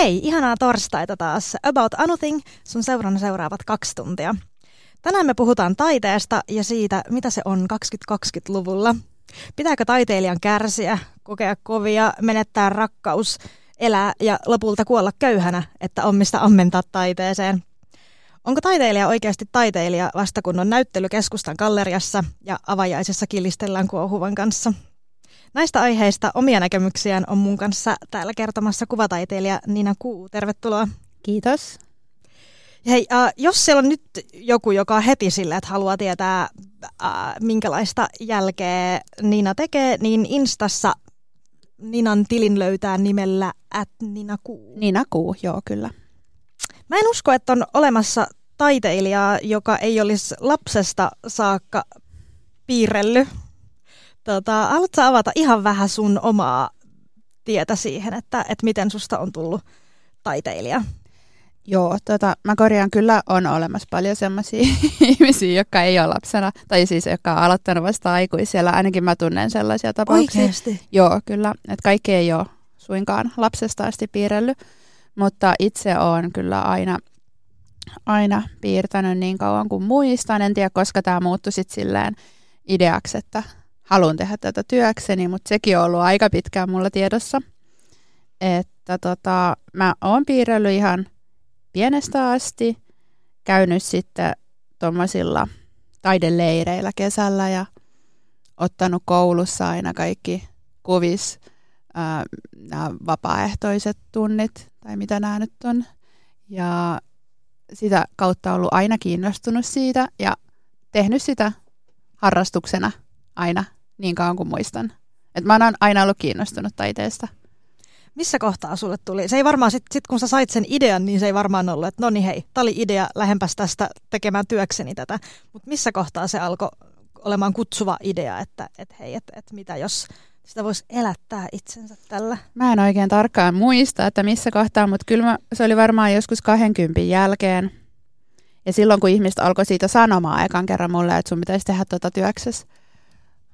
Hei, ihanaa torstaita taas. About Anything, sun seurana seuraavat kaksi tuntia. Tänään me puhutaan taiteesta ja siitä, mitä se on 2020-luvulla. Pitääkö taiteilijan kärsiä, kokea kovia, menettää rakkaus, elää ja lopulta kuolla köyhänä, että on mistä ammentaa taiteeseen? Onko taiteilija oikeasti taiteilija vasta kun on näyttely keskustan galleriassa ja avajaisessa kilistellään kuohuvan kanssa? Näistä aiheista omia näkemyksiään on mun kanssa täällä kertomassa kuvataiteilija Nina Kuu. Tervetuloa. Kiitos. Hei, äh, jos siellä on nyt joku, joka on heti sille, että haluaa tietää, äh, minkälaista jälkeä Nina tekee, niin Instassa Ninan tilin löytää nimellä at Nina Kuu. Nina Kuu, joo kyllä. Mä en usko, että on olemassa taiteilijaa, joka ei olisi lapsesta saakka piirrellyt. Tota, haluatko avata ihan vähän sun omaa tietä siihen, että, että miten susta on tullut taiteilija? Joo, tota, mä korjaan, kyllä on olemassa paljon sellaisia ihmisiä, jotka ei ole lapsena, tai siis jotka on aloittanut vasta aikuisella, ainakin mä tunnen sellaisia tapauksia. Oikeasti? Joo, kyllä, että kaikki ei ole suinkaan lapsesta asti piirrellyt, mutta itse olen kyllä aina, aina piirtänyt niin kauan kuin muistan. En tiedä, koska tämä muuttui sitten silleen ideaksi, että haluan tehdä tätä työkseni, mutta sekin on ollut aika pitkään mulla tiedossa. Että tota, mä oon piirrellyt ihan pienestä asti, käynyt sitten tuommoisilla taideleireillä kesällä ja ottanut koulussa aina kaikki kuvis, ää, nämä vapaaehtoiset tunnit, tai mitä nämä nyt on. Ja sitä kautta ollut aina kiinnostunut siitä ja tehnyt sitä harrastuksena aina niin kauan kuin muistan. Et mä oon aina ollut kiinnostunut taiteesta. Missä kohtaa sulle tuli? Se ei varmaan, sit, sit kun sä sait sen idean, niin se ei varmaan ollut, että no niin hei, tää oli idea, lähempäs tästä tekemään työkseni tätä. Mutta missä kohtaa se alkoi olemaan kutsuva idea, että et hei, että et mitä jos sitä voisi elättää itsensä tällä? Mä en oikein tarkkaan muista, että missä kohtaa, mutta kyllä mä, se oli varmaan joskus 20 jälkeen. Ja silloin, kun ihmiset alkoi siitä sanomaan ekan kerran mulle, että sun pitäisi tehdä tuota työksessä,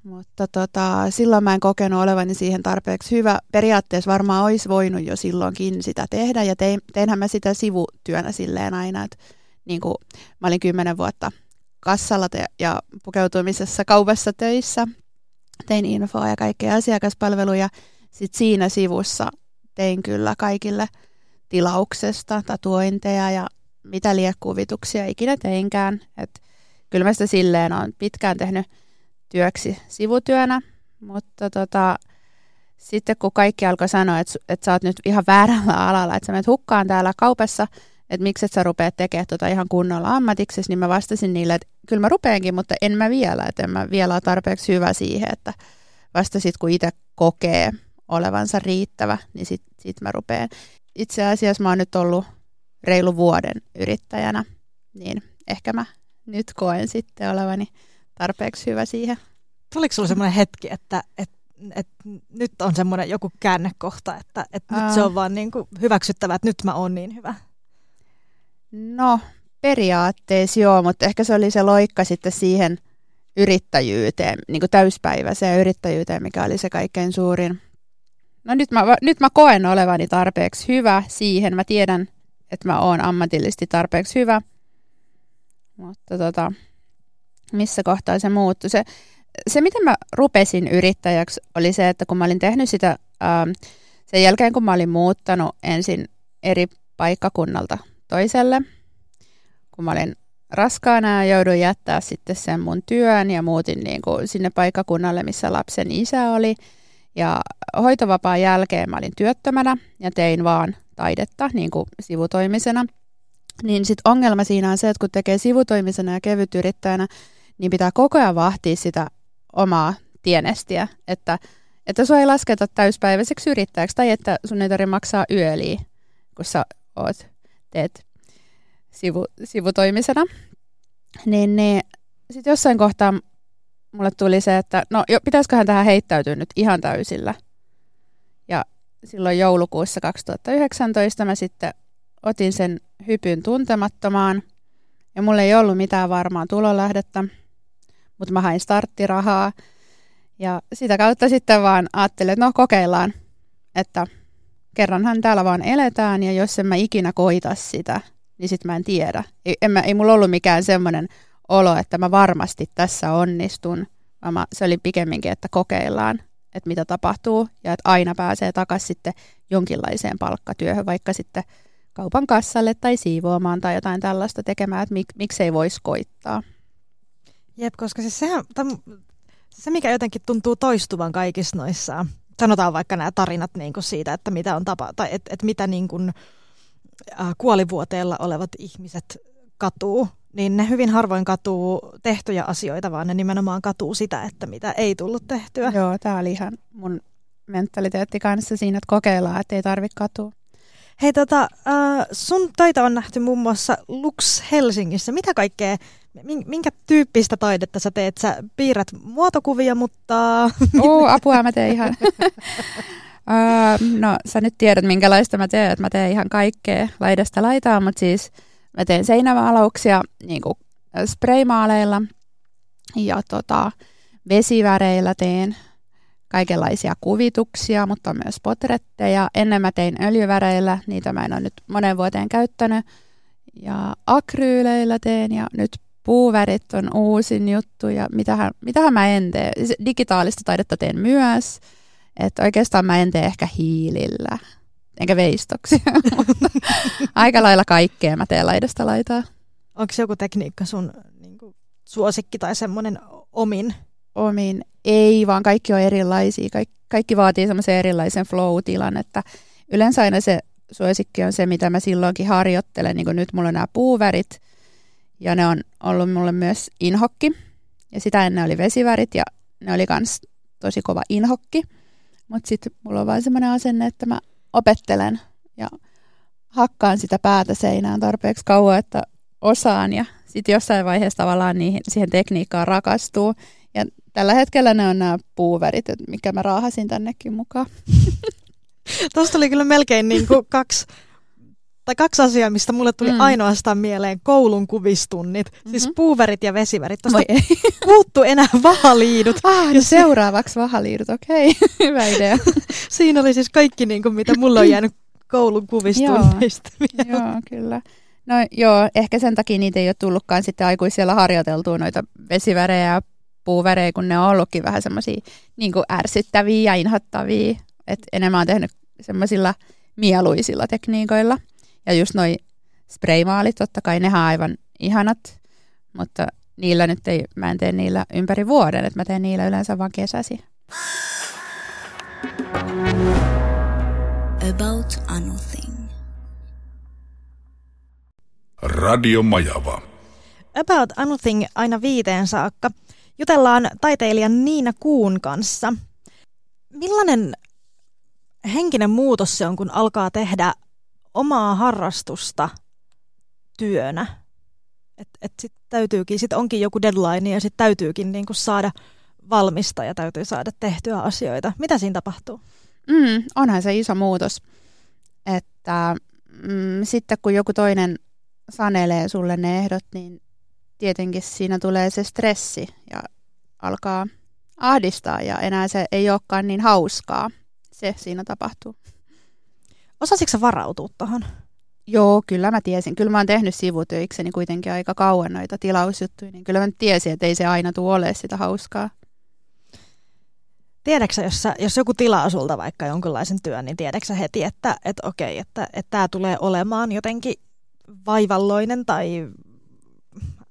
mutta tota, silloin mä en kokenut olevani siihen tarpeeksi hyvä. Periaatteessa varmaan olisi voinut jo silloinkin sitä tehdä ja tein, teinhän mä sitä sivutyönä silleen aina, että niin kuin mä olin kymmenen vuotta kassalla te- ja pukeutumisessa kaupassa töissä. Tein infoa ja kaikkea asiakaspalveluja. Sitten siinä sivussa tein kyllä kaikille tilauksesta tatuointeja ja mitä liekuvituksia ikinä teinkään. Et kyllä mä sitä silleen on pitkään tehnyt työksi sivutyönä, mutta tota, sitten kun kaikki alkoi sanoa, että, että sä oot nyt ihan väärällä alalla, että sä menet hukkaan täällä kaupassa, että miksi et sä rupeat tekemään tota ihan kunnolla ammatiksesi, niin mä vastasin niille, että kyllä mä rupeenkin, mutta en mä vielä, että en mä vielä ole tarpeeksi hyvä siihen, että vasta sitten kun itse kokee olevansa riittävä, niin sitten sit mä rupeen. Itse asiassa mä oon nyt ollut reilu vuoden yrittäjänä, niin ehkä mä nyt koen sitten olevani tarpeeksi hyvä siihen. Tuliko sulla semmoinen hetki, että, että, että nyt on semmoinen joku käännekohta, että, että nyt se on vaan niin kuin hyväksyttävä, että nyt mä oon niin hyvä? No, periaatteessa joo, mutta ehkä se oli se loikka sitten siihen yrittäjyyteen, niin kuin täyspäiväiseen yrittäjyyteen, mikä oli se kaikkein suurin. No nyt mä, nyt mä koen olevani tarpeeksi hyvä siihen. Mä tiedän, että mä oon ammatillisesti tarpeeksi hyvä. Mutta tota, missä kohtaa se muuttui. Se, se, miten mä rupesin yrittäjäksi, oli se, että kun mä olin tehnyt sitä ähm, sen jälkeen, kun mä olin muuttanut ensin eri paikkakunnalta toiselle, kun mä olin raskaana ja jouduin jättää sitten sen mun työn ja muutin niin kuin sinne paikkakunnalle, missä lapsen isä oli. Ja hoitovapaan jälkeen mä olin työttömänä ja tein vaan taidetta niin kuin sivutoimisena. Niin sitten ongelma siinä on se, että kun tekee sivutoimisena ja kevytyrittäjänä, niin pitää koko ajan vahtia sitä omaa tienestiä, että, että sua ei lasketa täyspäiväiseksi yrittäjäksi tai että sun ei tarvitse maksaa yöliä, kun sä oot, teet sivu, sivutoimisena. Niin, niin sitten jossain kohtaa mulle tuli se, että no jo, pitäisiköhän tähän heittäytyä nyt ihan täysillä. Ja silloin joulukuussa 2019 mä sitten otin sen hypyn tuntemattomaan. Ja mulla ei ollut mitään varmaa tulolähdettä, mutta mä hain starttirahaa. Ja sitä kautta sitten vaan ajattelin, että no kokeillaan, että kerranhan täällä vaan eletään ja jos en mä ikinä koita sitä, niin sit mä en tiedä. Ei, en mä, ei mulla ollut mikään semmoinen olo, että mä varmasti tässä onnistun, vaan mä, se oli pikemminkin, että kokeillaan, että mitä tapahtuu ja että aina pääsee takaisin sitten jonkinlaiseen palkkatyöhön, vaikka sitten kaupan kassalle tai siivoamaan tai jotain tällaista tekemään, että mik, miksei voisi koittaa. Jep, koska siis sehän, tam, se mikä jotenkin tuntuu toistuvan kaikissa noissa, sanotaan vaikka nämä tarinat niin kuin siitä, että mitä on tapa, tai että et mitä niin kuin, äh, kuolivuoteella olevat ihmiset katuu, niin ne hyvin harvoin katuu tehtyjä asioita, vaan ne nimenomaan katuu sitä, että mitä ei tullut tehtyä. Joo, tämä oli ihan mun mentaliteetti kanssa siinä, että kokeillaan, että ei tarvitse katua. Hei, tota, äh, sun töitä on nähty muun muassa Lux Helsingissä. Mitä kaikkea, minkä tyyppistä taidetta sä teet? Sä piirrät muotokuvia, mutta... Oo, apua mä teen ihan. no, sä nyt tiedät, minkälaista mä teen. Mä teen ihan kaikkea laidasta laitaa, mutta siis mä teen seinämaalauksia niin kuin spraymaaleilla ja tota, vesiväreillä teen kaikenlaisia kuvituksia, mutta myös potretteja. Ennen mä tein öljyväreillä, niitä mä en ole nyt monen vuoteen käyttänyt. Ja akryyleillä teen ja nyt puuvärit on uusin juttu ja mitähän, mitähän mä en tee. Digitaalista taidetta teen myös, että oikeastaan mä en tee ehkä hiilillä, enkä veistoksia, mutta aika lailla kaikkea mä teen laidasta laitaa. Onko joku tekniikka sun niin kuin, suosikki tai semmoinen omin? Omin ei, vaan kaikki on erilaisia. Kaik, kaikki vaatii semmoisen erilaisen flow-tilan, että yleensä aina se suosikki on se, mitä mä silloinkin harjoittelen. Niin kuin nyt mulla on nämä puuvärit, ja ne on ollut mulle myös inhokki. Ja sitä ennen oli vesivärit, ja ne oli myös tosi kova inhokki. Mutta sitten mulla on vaan semmoinen asenne, että mä opettelen ja hakkaan sitä päätä seinään tarpeeksi kauan, että osaan ja sitten jossain vaiheessa tavallaan niihin, siihen tekniikkaan rakastuu. Ja tällä hetkellä ne on nämä puuverit, mikä mä raahasin tännekin mukaan. Tuosta oli kyllä melkein niin kuin kaksi, tai kaksi asiaa, mistä mulle tuli mm. ainoastaan mieleen koulun kuvistunnit. Mm-hmm. Siis puuverit ja vesivärit. Tuosta puuttu enää vahaliidut. Ah, no seuraavaksi vahaliidut, okei. Okay. Hyvä idea. Siinä oli siis kaikki, niin kuin, mitä mulle on jäänyt koulun kuvistunneista joo, joo, kyllä. No joo, ehkä sen takia niitä ei ole tullutkaan sitten aikuisella harjoiteltua noita vesivärejä ja puuvärejä, kun ne on ollutkin vähän semmoisia niin ärsyttäviä ja inhottavia. Et enemmän on tehnyt semmoisilla mieluisilla tekniikoilla. Ja just noi spraymaalit, totta kai nehän on aivan ihanat, mutta niillä nyt ei, mä en tee niillä ympäri vuoden, että mä teen niillä yleensä vaan kesäsi. About anything. Radio Majava. About Anything aina viiteen saakka. Jutellaan taiteilijan Niina Kuun kanssa. Millainen henkinen muutos se on, kun alkaa tehdä omaa harrastusta työnä? Et, et sit täytyykin, sit onkin joku deadline ja sitten täytyykin niinku saada valmista ja täytyy saada tehtyä asioita. Mitä siinä tapahtuu? Mm, onhan se iso muutos. Että mm, sitten kun joku toinen sanelee sulle ne ehdot, niin tietenkin siinä tulee se stressi ja alkaa ahdistaa ja enää se ei olekaan niin hauskaa. Se siinä tapahtuu. Osasitko sä varautua tuohon? Joo, kyllä mä tiesin. Kyllä mä oon tehnyt sivutöikseni kuitenkin aika kauan noita tilausjuttuja, niin kyllä mä tiesin, että ei se aina tule ole sitä hauskaa. Tiedätkö jos, sä, jos joku tilaa sulta vaikka jonkinlaisen työn, niin tiedätkö heti, että, että okei, että, että tämä tulee olemaan jotenkin vaivalloinen tai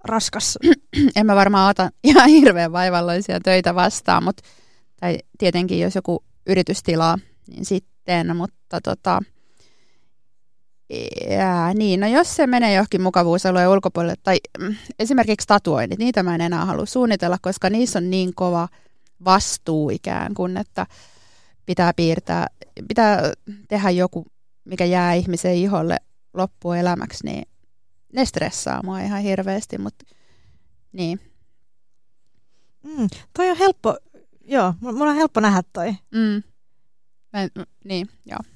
raskas? en mä varmaan ota ihan hirveän vaivalloisia töitä vastaan, mutta tai tietenkin jos joku yritys tilaa, niin sitten, mutta tota, ja, niin, no jos se menee johonkin mukavuusalueen ulkopuolelle, tai mm, esimerkiksi tatuoinnit, niitä mä en enää halua suunnitella, koska niissä on niin kova vastuu ikään kuin, että pitää piirtää, pitää tehdä joku, mikä jää ihmisen iholle loppuelämäksi, niin ne stressaa mua ihan hirveästi, mutta niin. Mm, toi on helppo, joo, mulla on helppo nähdä toi. Mm. Mä niin, joo.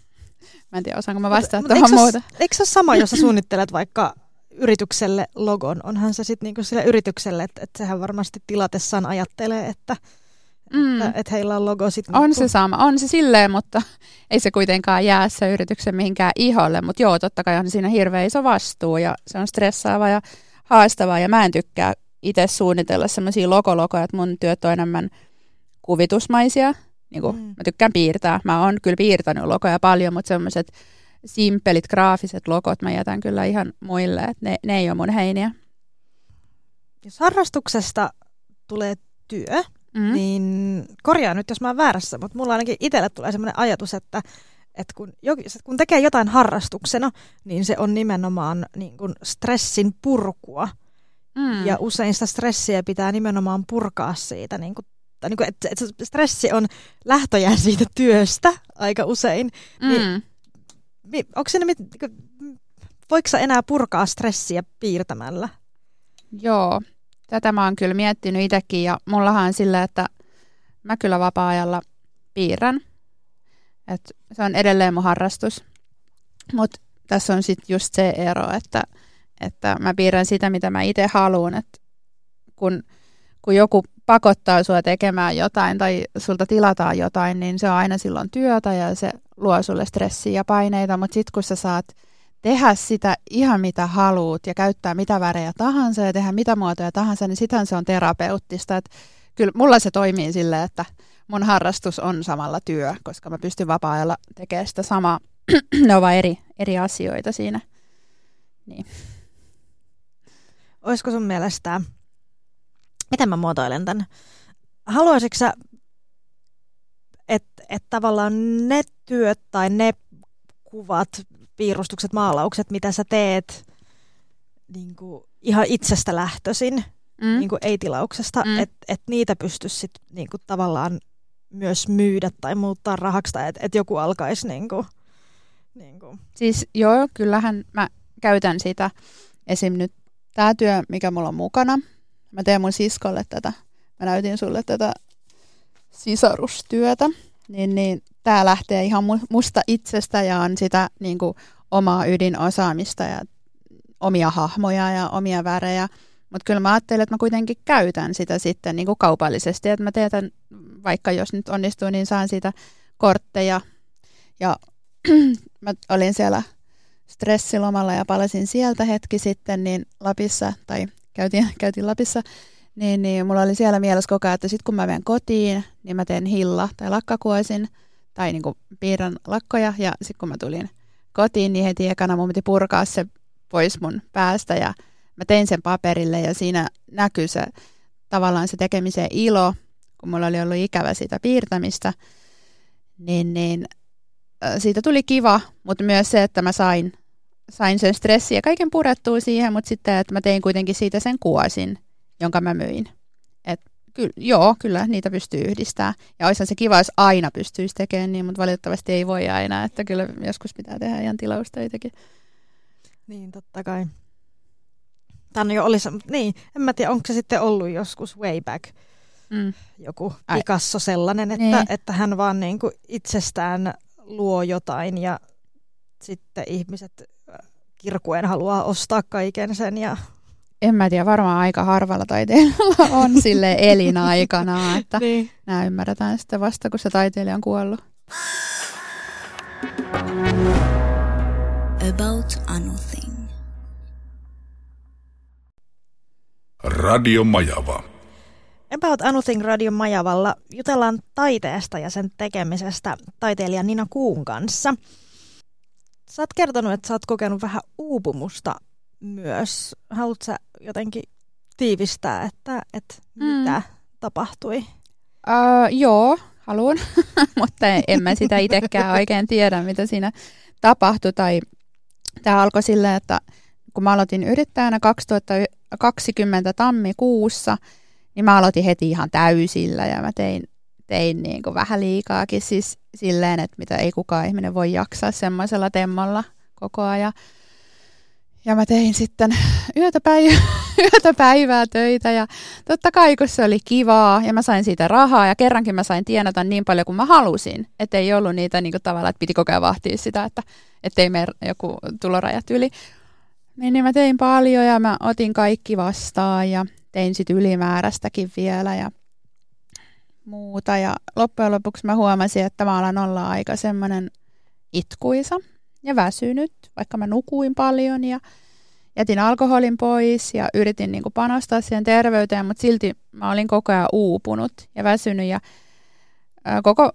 Mä en tiedä, osaanko mä vastata tuohon eikö se muuta. Eikö se ole sama, jos sä suunnittelet vaikka yritykselle logon? Onhan se sitten niinku sille yritykselle, että et sehän varmasti tilatessaan ajattelee, että, Mm. että et heillä on logo sitten. On se sama, on se silleen, mutta ei se kuitenkaan jää se yrityksen mihinkään iholle. Mutta joo, totta kai on siinä hirveä iso vastuu ja se on stressaava ja haastavaa. Ja mä en tykkää itse suunnitella semmoisia logologoja, että mun työt on enemmän kuvitusmaisia. Niin kuin, Mm. Mä tykkään piirtää. Mä oon kyllä piirtänyt logoja paljon, mutta semmoiset simpelit graafiset logot mä jätän kyllä ihan muille, että ne, ne ei ole mun heiniä. Jos harrastuksesta tulee työ, Mm. niin korjaa nyt, jos mä oon väärässä, mutta mulla ainakin itselle tulee sellainen ajatus, että, että kun, kun tekee jotain harrastuksena, niin se on nimenomaan niin kuin stressin purkua. Mm. Ja usein sitä stressiä pitää nimenomaan purkaa siitä, niin kuin, tai niin kuin, että, että stressi on lähtöjään siitä työstä aika usein. niin- mm. Mi- Onko mit- niin kuin, voiko sä enää purkaa stressiä piirtämällä? Joo, tätä mä oon kyllä miettinyt itsekin ja mullahan on sillä, että mä kyllä vapaa-ajalla piirrän. Et se on edelleen mun harrastus. Mutta tässä on sitten just se ero, että, että mä piirrän sitä, mitä mä itse haluan. Kun, kun joku pakottaa sua tekemään jotain tai sulta tilataan jotain, niin se on aina silloin työtä ja se luo sulle stressiä ja paineita. Mutta sitten kun sä saat tehdä sitä ihan mitä haluut ja käyttää mitä värejä tahansa ja tehdä mitä muotoja tahansa, niin sitähän se on terapeuttista. Et kyllä mulla se toimii silleen, että mun harrastus on samalla työ, koska mä pystyn vapaa-ajalla tekemään sitä samaa. ne ovat eri, eri asioita siinä. Olisiko sun mielestä, miten mä muotoilen tämän, haluaisitko sä, että et tavallaan ne työt tai ne kuvat, piirustukset, maalaukset, mitä sä teet niin kuin ihan itsestä lähtöisin, Mm. niin kuin ei-tilauksesta, Mm. että et niitä pystyisi sit niin kuin tavallaan myös myydä tai muuttaa rahaksi tai että et joku alkaisi niin kuin, niin kuin. Siis joo, kyllähän mä käytän sitä. Esim. nyt tämä työ, mikä mulla on mukana. Mä teen mun siskolle tätä. Mä näytin sulle tätä sisarustyötä. Niin, niin tämä lähtee ihan mu- musta itsestä ja on sitä niin kuin, omaa ydinosaamista ja omia hahmoja ja omia värejä. Mutta kyllä mä ajattelen, että mä kuitenkin käytän sitä sitten niin kuin kaupallisesti. Että mä teetän, vaikka jos nyt onnistuu, niin saan siitä kortteja. Ja mä olin siellä stressilomalla ja palasin sieltä hetki sitten niin Lapissa, tai käytiin, käytiin Lapissa, niin, niin mulla oli siellä mielessä koko ajan, että sitten kun mä menen kotiin, niin mä teen hilla tai lakkakuosin, tai niin kuin piirrän lakkoja, ja sitten kun mä tulin kotiin, niin heti ekana mun piti purkaa se pois mun päästä, ja mä tein sen paperille, ja siinä näkyy se tavallaan se tekemisen ilo, kun mulla oli ollut ikävä sitä piirtämistä, niin, niin siitä tuli kiva, mutta myös se, että mä sain, sain sen stressin ja kaiken purettua siihen, mutta sitten, että mä tein kuitenkin siitä sen kuosin, jonka mä myin. Et kyllä, joo, kyllä niitä pystyy yhdistämään. Ja olisihan se kiva, jos aina pystyisi tekemään niin, mutta valitettavasti ei voi aina, että kyllä joskus pitää tehdä ihan tilaustöitäkin. Niin, totta kai. Tänne jo olisi, niin, en mä tiedä, onko se sitten ollut joskus way back Mm. joku Ai. Picasso sellainen, että, Niin. että hän vaan niin kuin itsestään luo jotain ja sitten ihmiset kirkuen haluaa ostaa kaiken sen ja En mä tiedä, varmaan aika harvalla taiteilijalla on sille elinaikana, että niin. nämä ymmärretään sitten vasta, kun se taiteilija on kuollut. About anything. Radio Majava. About Anything Radion Majavalla jutellaan taiteesta ja sen tekemisestä taiteilija Nina Kuun kanssa. Sä oot kertonut, että sä oot kokenut vähän uupumusta myös. Haluatko sä jotenkin tiivistää, että, että Mm. mitä tapahtui? Uh, joo, haluan, mutta en mä sitä itsekään oikein tiedä, mitä siinä tapahtui. Tai tämä alkoi silleen, että kun mä aloitin yrittäjänä 2020 tammikuussa, niin mä aloitin heti ihan täysillä ja mä tein, tein niin kuin vähän liikaakin siis silleen, että mitä ei kukaan ihminen voi jaksaa semmoisella temmolla koko ajan. Ja mä tein sitten yötä, päivää, yötä päivää töitä ja totta kai kun se oli kivaa ja mä sain siitä rahaa ja kerrankin mä sain tienata niin paljon kuin mä halusin. Että ei ollut niitä niin kuin tavallaan, että piti koko ajan vahtia sitä, että ei mene joku tulorajat yli. Niin, niin mä tein paljon ja mä otin kaikki vastaan ja tein sitten ylimääräistäkin vielä ja muuta. Ja loppujen lopuksi mä huomasin, että mä alan olla aika semmoinen itkuisa ja väsynyt, vaikka mä nukuin paljon ja jätin alkoholin pois ja yritin niin kuin panostaa siihen terveyteen, mutta silti mä olin koko ajan uupunut ja väsynyt ja koko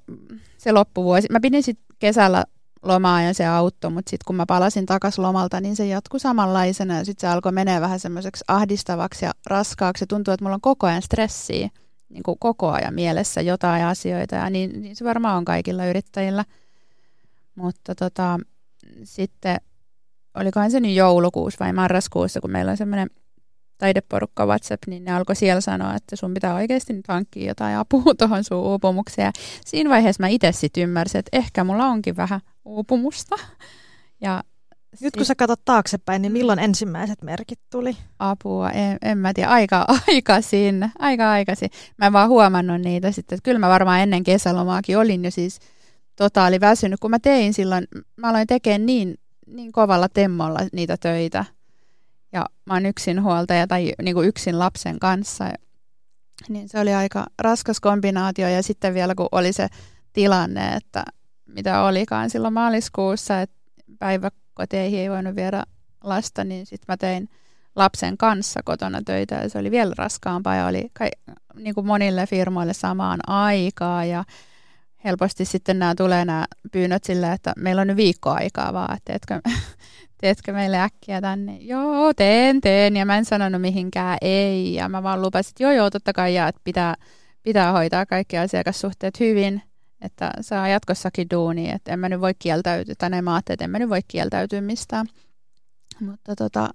se loppuvuosi, mä pidin sitten kesällä lomaa ja se auttoi, mutta sitten kun mä palasin takaisin lomalta, niin se jatkui samanlaisena ja sitten se alkoi menee vähän semmoiseksi ahdistavaksi ja raskaaksi. Ja tuntuu, että mulla on koko ajan stressiä, niin kuin koko ajan mielessä jotain asioita ja niin, niin se varmaan on kaikilla yrittäjillä. Mutta tota, sitten, olikohan se nyt joulukuussa vai marraskuussa, kun meillä on semmoinen taideporukka WhatsApp, niin ne alkoi siellä sanoa, että sun pitää oikeasti nyt hankkia jotain apua tuohon sun uupumukseen. Ja siinä vaiheessa mä itse sitten ymmärsin, että ehkä mulla onkin vähän uupumusta. Ja nyt kun sä katsot taaksepäin, niin milloin ensimmäiset merkit tuli? Apua, en, en mä tiedä, aika aikaisin, aika aikaisin. Mä en vaan huomannut niitä sitten, kyllä mä varmaan ennen kesälomaakin olin jo siis totaali väsynyt, kun mä tein silloin, mä aloin tekemään niin, niin kovalla temmolla niitä töitä. Ja mä oon yksin huoltaja tai niin kuin yksin lapsen kanssa. Niin se oli aika raskas kombinaatio ja sitten vielä kun oli se tilanne, että mitä olikaan silloin maaliskuussa, että päiväkoteihin ei voinut viedä lasta, niin sitten mä tein lapsen kanssa kotona töitä ja se oli vielä raskaampaa ja oli kai, niin kuin monille firmoille samaan aikaan ja helposti sitten nämä tulee nämä pyynnöt sillä, että meillä on nyt viikko aikaa vaan, että teetkö, teetkö meille äkkiä tänne? Joo, teen, teen. Ja mä en sanonut mihinkään ei. Ja mä vaan lupasin, että joo, joo, totta kai, ja että pitää, pitää hoitaa kaikki asiakassuhteet hyvin, että saa jatkossakin duuni, että en mä nyt voi kieltäytyä, tai näin mä että en mä nyt voi kieltäytyä mistään. Mutta tota,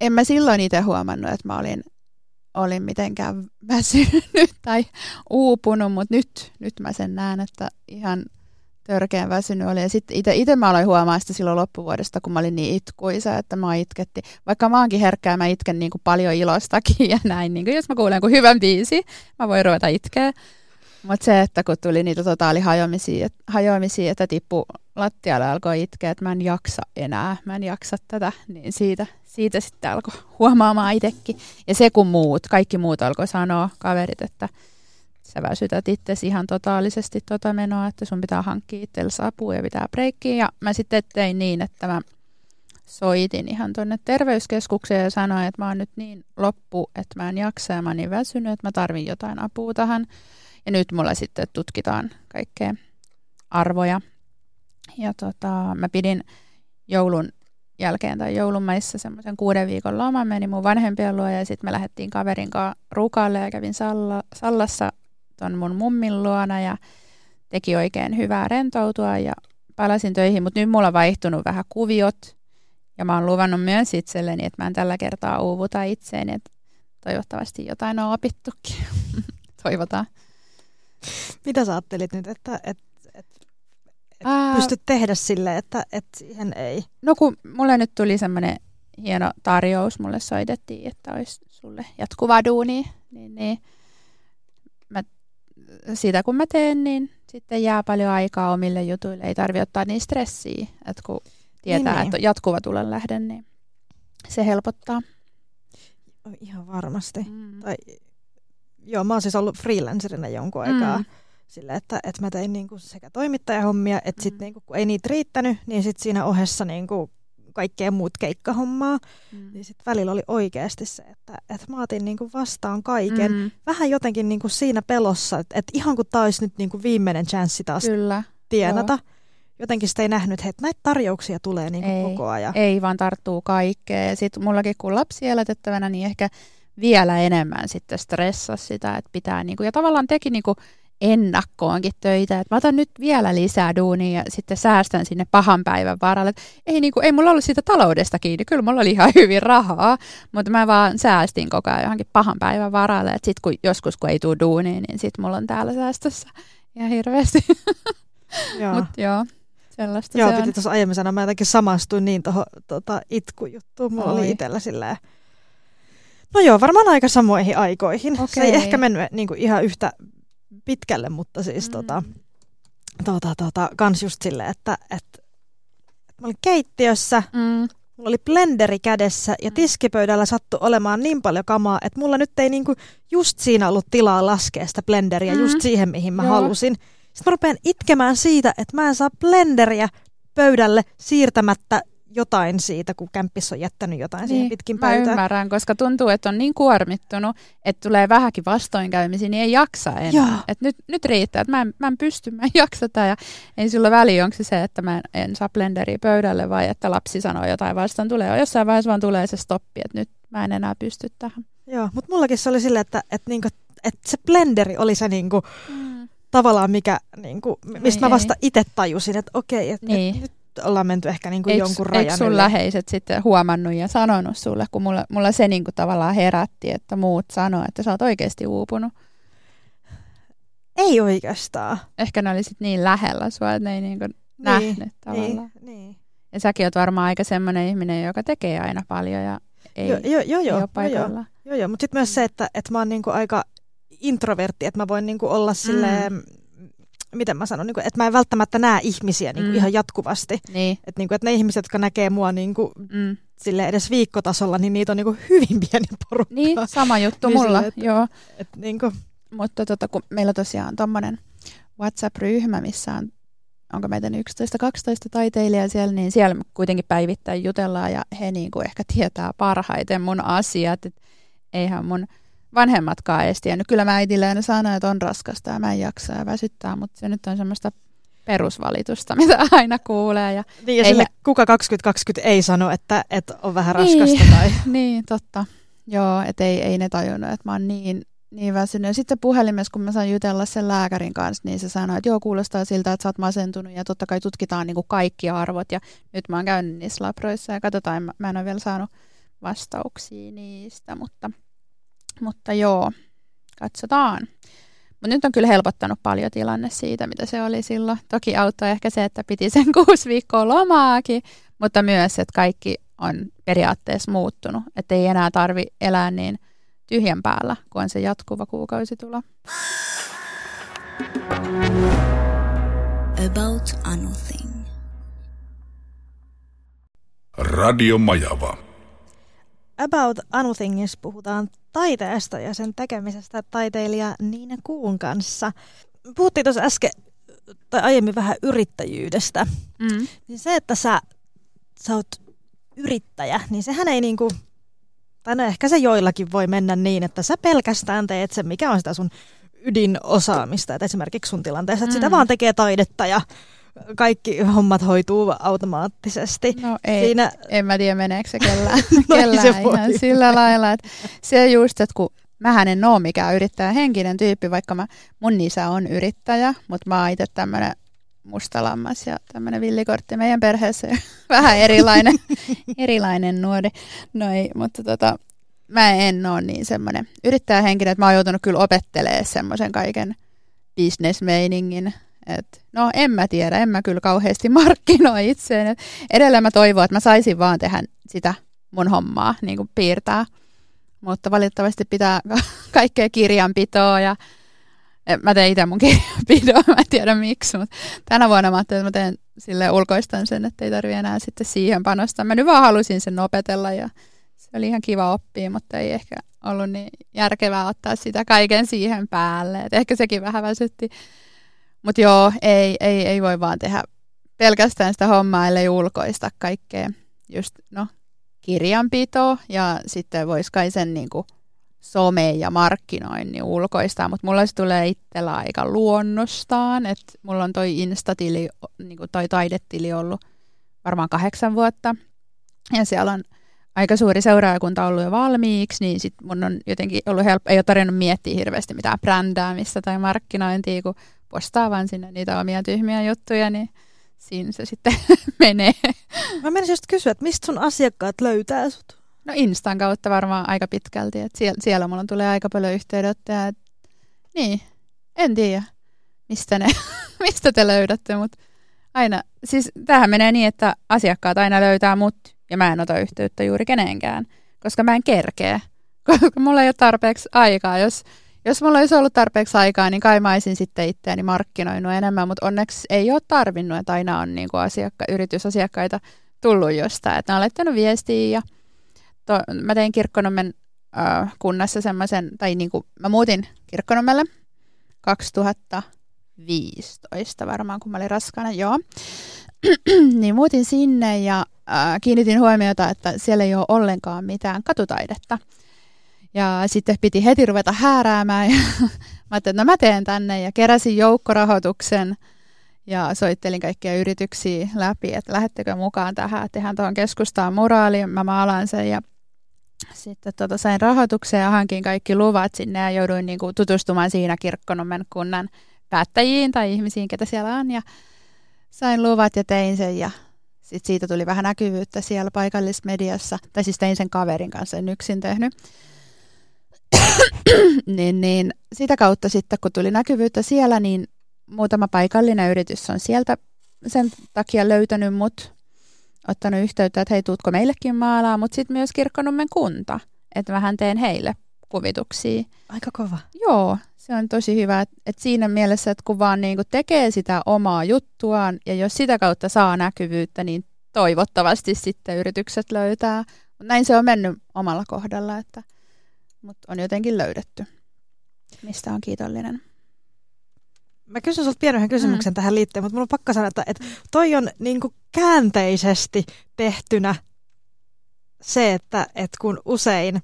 en mä silloin itse huomannut, että mä olin olin mitenkään väsynyt tai uupunut, mutta nyt, nyt mä sen näen, että ihan törkeän väsynyt oli. Ja sitten itse mä aloin huomaa sitä silloin loppuvuodesta, kun mä olin niin itkuisa, että mä itketti. Vaikka mä oonkin herkkää, mä itken niin kuin paljon ilostakin ja näin. Niin kuin jos mä kuulen jonkun hyvän biisi, mä voin ruveta itkeä. Mutta se, että kun tuli niitä totaali hajoamisia, hajoamisia, että tippu lattialle alkoi itkeä, että mä en jaksa enää, mä en jaksa tätä, niin siitä, siitä sitten alkoi huomaamaan itsekin. Ja se kun muut, kaikki muut alkoi sanoa, kaverit, että sä väsytät itsesi ihan totaalisesti tota menoa, että sun pitää hankkia itsellesi apua ja pitää breikkiä. Ja mä sitten tein niin, että mä soitin ihan tuonne terveyskeskukseen ja sanoin, että mä oon nyt niin loppu, että mä en jaksa ja mä oon niin väsynyt, että mä tarvin jotain apua tähän. Ja nyt mulla sitten tutkitaan kaikkea arvoja. Ja tota, mä pidin joulun jälkeen tai joulumaissa semmoisen kuuden viikon loman, meni mun vanhempien luo ja sitten me lähdettiin kaverin kanssa rukalle ja kävin Salla, Sallassa ton mun mummin luona ja teki oikein hyvää rentoutua ja palasin töihin, mutta nyt mulla on vaihtunut vähän kuviot ja mä oon luvannut myös itselleni, että mä en tällä kertaa uuvuta itseeni, että toivottavasti jotain on opittukin. Toivotaan. Mitä sä ajattelit nyt, että, että, että, että pystyt tehdä sille, että, että siihen ei? No kun mulle nyt tuli semmoinen hieno tarjous, mulle soitettiin, että olisi sulle jatkuva duuni, niin, niin mä, siitä kun mä teen, niin sitten jää paljon aikaa omille jutuille, ei tarvitse ottaa niin stressiä, että kun tietää, niin, että niin. jatkuva tulen lähden, niin se helpottaa. Ihan varmasti. Mm. Tai joo, mä oon siis ollut freelancerina jonkun aikaa. Mm. Sillä, että, että mä tein niinku sekä toimittajahommia, että mm. sitten niinku, kun ei niitä riittänyt, niin sitten siinä ohessa niinku kaikkea muut keikkahommaa. Mm. Niin sitten välillä oli oikeasti se, että, että mä otin niinku vastaan kaiken. Mm. Vähän jotenkin niinku siinä pelossa, että, että ihan kun tämä olisi nyt niinku viimeinen chanssi taas Kyllä. tienata. Joo. Jotenkin sitä ei nähnyt, että näitä tarjouksia tulee niinku ei, koko ajan. Ei, vaan tarttuu kaikkea. Ja sitten mullakin kun lapsi elätettävänä, niin ehkä vielä enemmän sitten stressasi sitä, että pitää niinku, ja tavallaan teki niinku ennakkoonkin töitä, että mä otan nyt vielä lisää duunia ja sitten säästän sinne pahan päivän varalle. ei, niinku, ei mulla ollut siitä taloudesta kiinni, kyllä mulla oli ihan hyvin rahaa, mutta mä vaan säästin koko ajan johonkin pahan päivän varalle, että sitten kun joskus kun ei tule duuniin, niin sitten mulla on täällä säästössä ihan hirveästi. Joo. Mut joo, Sellaista Joo, piti tuossa aiemmin sanoa, mä jotenkin samastuin niin tuohon tota, itkujuttuun. Mulla Oi. oli itsellä silleen, no joo, varmaan aika samoihin aikoihin. Se ei ehkä mennyt niin kuin ihan yhtä pitkälle, mutta siis Mm. tota, tota, tota, kans just silleen, että, että, että mä olin keittiössä, Mm. mulla oli blenderi kädessä ja Mm. tiskipöydällä sattui olemaan niin paljon kamaa, että mulla nyt ei niinku just siinä ollut tilaa laskea sitä blenderiä Mm. just siihen, mihin mä Joo. halusin. Sitten mä rupean itkemään siitä, että mä en saa blenderiä pöydälle siirtämättä jotain siitä, kun kämppis on jättänyt jotain niin, siihen pitkin mä pöytää. ymmärrän, koska tuntuu, että on niin kuormittunut, että tulee vähänkin vastoinkäymisiä, niin ei jaksa enää. Joo. Et nyt, nyt riittää, että mä en, mä en pysty, mä en jaksa tää, ja ei sillä väliä, onko se se, että mä en, en saa blenderiä pöydälle vai että lapsi sanoo jotain vastaan. Tulee jossain vaiheessa vaan tulee se stoppi, että nyt mä en enää pysty tähän. Joo, mutta mullakin se oli silleen, että, että, niinku, että se blenderi oli se niinku, tavallaan mikä, niinku, mistä Ei, mä vasta itse tajusin, että okei, että Niin. et nyt ollaan menty ehkä niinku Eikö, jonkun eikö rajan sun yli. läheiset sitten huomannut ja sanonut sulle, kun mulla, mulla se niinku tavallaan herätti, että muut sanoo, että sä oot oikeasti uupunut. Ei oikeastaan. Ehkä ne oli sit niin lähellä sua, että ne ei niinku nähnyt tavallaan. Niin, niin. Ja säkin oot varmaan aika semmoinen ihminen, joka tekee aina paljon ja ei, joo, joo, ei joo, ole joo, joo, paikalla. joo, joo. mutta sitten myös se, että, että mä oon niinku aika introvertti, että mä voin niinku olla silleen, mm. Miten mä sanon, niinku, että mä en välttämättä näe ihmisiä niinku Mm. ihan jatkuvasti. Niin, Että niinku, et ne ihmiset, jotka näkee mua niinku, mm. sille edes viikkotasolla, niin niitä on niinku hyvin pieni porukka. niin, sama juttu Niin mulla, silleen, että- joo. Et niinku, Mutta tota, kun meillä tosiaan on tommonen WhatsApp-ryhmä, missä on, onko meitä 11-12 taiteilijaa siellä, niin siellä kuitenkin päivittäin jutellaan ja he niinku ehkä tietää parhaiten mun asiat. Et eihän mun vanhemmatkaan edes tiennyt. Kyllä mä äitille aina sanoin, että on raskasta ja mä en jaksa ja väsyttää, mutta se nyt on semmoista perusvalitusta, mitä aina kuulee. Ja, niin ja Ei sille he- kuka 2020 ei sano, että, että on vähän Niin. raskasta tai... niin, totta. Joo, että ei, ei ne tajunnut, että mä oon niin, niin väsynyt. Ja sitten puhelimessa, kun mä sain jutella sen lääkärin kanssa, niin se sanoi, että joo, kuulostaa siltä, että sä oot masentunut ja totta kai tutkitaan niin kuin kaikki arvot. Ja nyt mä oon käynyt niissä labroissa ja katsotaan, mä, mä en ole vielä saanut vastauksia niistä, mutta, mutta joo, katsotaan. Mutta nyt on kyllä helpottanut paljon tilanne siitä, mitä se oli silloin. Toki auttoi ehkä se, että piti sen kuusi viikkoa lomaakin, mutta myös, että kaikki on periaatteessa muuttunut. Että ei enää tarvi elää niin tyhjän päällä, kun on se jatkuva kuukausitulo. About Anything. Radio Majava. About Anythingissa puhutaan taiteesta ja sen tekemisestä taiteilija Niina Kuun kanssa. Puhuttiin tuossa äsken tai aiemmin vähän yrittäjyydestä. Mm. Niin se, että sä, sä oot yrittäjä, niin sehän ei niinku, tai no ehkä se joillakin voi mennä niin, että sä pelkästään teet sen, mikä on sitä sun ydinosaamista. Et esimerkiksi sun tilanteessa, että sitä Mm. vaan tekee taidetta ja kaikki hommat hoituu automaattisesti. No ei, Siinä, en mä tiedä meneekö se kellään, No kellään se voi. ihan sillä lailla. Että se just, että kun mähän en ole mikään yrittäjä henkinen tyyppi, vaikka mä, mun isä on yrittäjä, mutta mä oon itse tämmönen mustalammas ja tämmöinen villikortti meidän perheessä. Vähän erilainen, erilainen nuori. No ei, mutta tota, mä en ole niin semmoinen yrittäjähenkinen, että mä oon joutunut kyllä opettelemaan semmoisen kaiken bisnesmeiningin. Et, no en mä tiedä, en mä kyllä kauheasti markkinoi itseen. Et edelleen mä toivon, että mä saisin vaan tehdä sitä mun hommaa, niin kuin piirtää. Mutta valitettavasti pitää ka- kaikkea kirjanpitoa ja mä teen itse mun kirjanpitoa, mä en tiedä miksi, mutta tänä vuonna mä ajattelin, että mä teen sille ulkoistan sen, että ei tarvi enää sitten siihen panostaa. Mä nyt vaan halusin sen opetella ja se oli ihan kiva oppia, mutta ei ehkä ollut niin järkevää ottaa sitä kaiken siihen päälle. Et ehkä sekin vähän väsytti. Mutta joo, ei, ei, ei voi vaan tehdä pelkästään sitä hommaa, ellei ulkoista kaikkea. Just, no, kirjanpito ja sitten vois kai sen niinku some ja markkinoinnin ulkoistaa, mutta mulla se tulee itsellä aika luonnostaan, että mulla on toi Instatili, niinku toi taidetili ollut varmaan kahdeksan vuotta, ja siellä on aika suuri seuraajakunta ollut jo valmiiksi, niin sit mun on jotenkin ollut helppo, ei ole tarvinnut miettiä hirveästi mitään brändäämistä tai markkinointia, kun postaa vaan sinne niitä omia tyhmiä juttuja, niin siinä se sitten menee. mä menisin just kysyä, että mistä sun asiakkaat löytää sut? No Instan kautta varmaan aika pitkälti, että siellä, siellä mulla tulee aika paljon yhteydenottoja. Et, niin, en tiedä, mistä, ne, mistä te löydätte, mutta aina, siis tämähän menee niin, että asiakkaat aina löytää mut ja mä en ota yhteyttä juuri kenenkään, koska mä en kerkeä, koska mulla ei ole tarpeeksi aikaa. Jos, jos mulla olisi ollut tarpeeksi aikaa, niin kai mä olisin sitten itseäni markkinoinut enemmän, mutta onneksi ei ole tarvinnut, että aina on niin kuin asiakka- yritysasiakkaita tullut jostain. Että on laittanut viestiä ja to, mä tein Kirkkonommen äh, kunnassa semmoisen, tai niin kuin, mä muutin Kirkkonommelle 2015 varmaan, kun mä olin raskaana, joo. niin muutin sinne ja äh, kiinnitin huomiota, että siellä ei ole ollenkaan mitään katutaidetta. Ja sitten piti heti ruveta hääräämään ja mä ajattelin, että no mä teen tänne. Ja keräsin joukkorahoituksen ja soittelin kaikkia yrityksiä läpi, että lähettekö mukaan tähän, tehdään tuohon keskustaan moraali, mä maalaan sen ja sitten tota, sain rahoituksen ja hankin kaikki luvat sinne ja jouduin niin kuin, tutustumaan siinä Kirkkonummen kunnan päättäjiin tai ihmisiin, ketä siellä on. Ja sain luvat ja tein sen ja sitten siitä tuli vähän näkyvyyttä siellä paikallismediassa, tai siis tein sen kaverin kanssa, en yksin tehnyt. niin, niin sitä kautta sitten, kun tuli näkyvyyttä siellä, niin muutama paikallinen yritys on sieltä sen takia löytänyt mut, ottanut yhteyttä, että hei, tuutko meillekin maalaa, mutta sitten myös Kirkkonummen kunta, että vähän teen heille kuvituksia. Aika kova. Joo, se on tosi hyvä, että et siinä mielessä, että kun vaan niinku tekee sitä omaa juttuaan ja jos sitä kautta saa näkyvyyttä, niin toivottavasti sitten yritykset löytää. Näin se on mennyt omalla kohdalla, että mut on jotenkin löydetty, mistä on kiitollinen. Mä kysyn sulta pienen kysymyksen mm. tähän liittyen, mutta mulla on pakko sanoa, että, että toi on niin kuin käänteisesti tehtynä se, että, että kun usein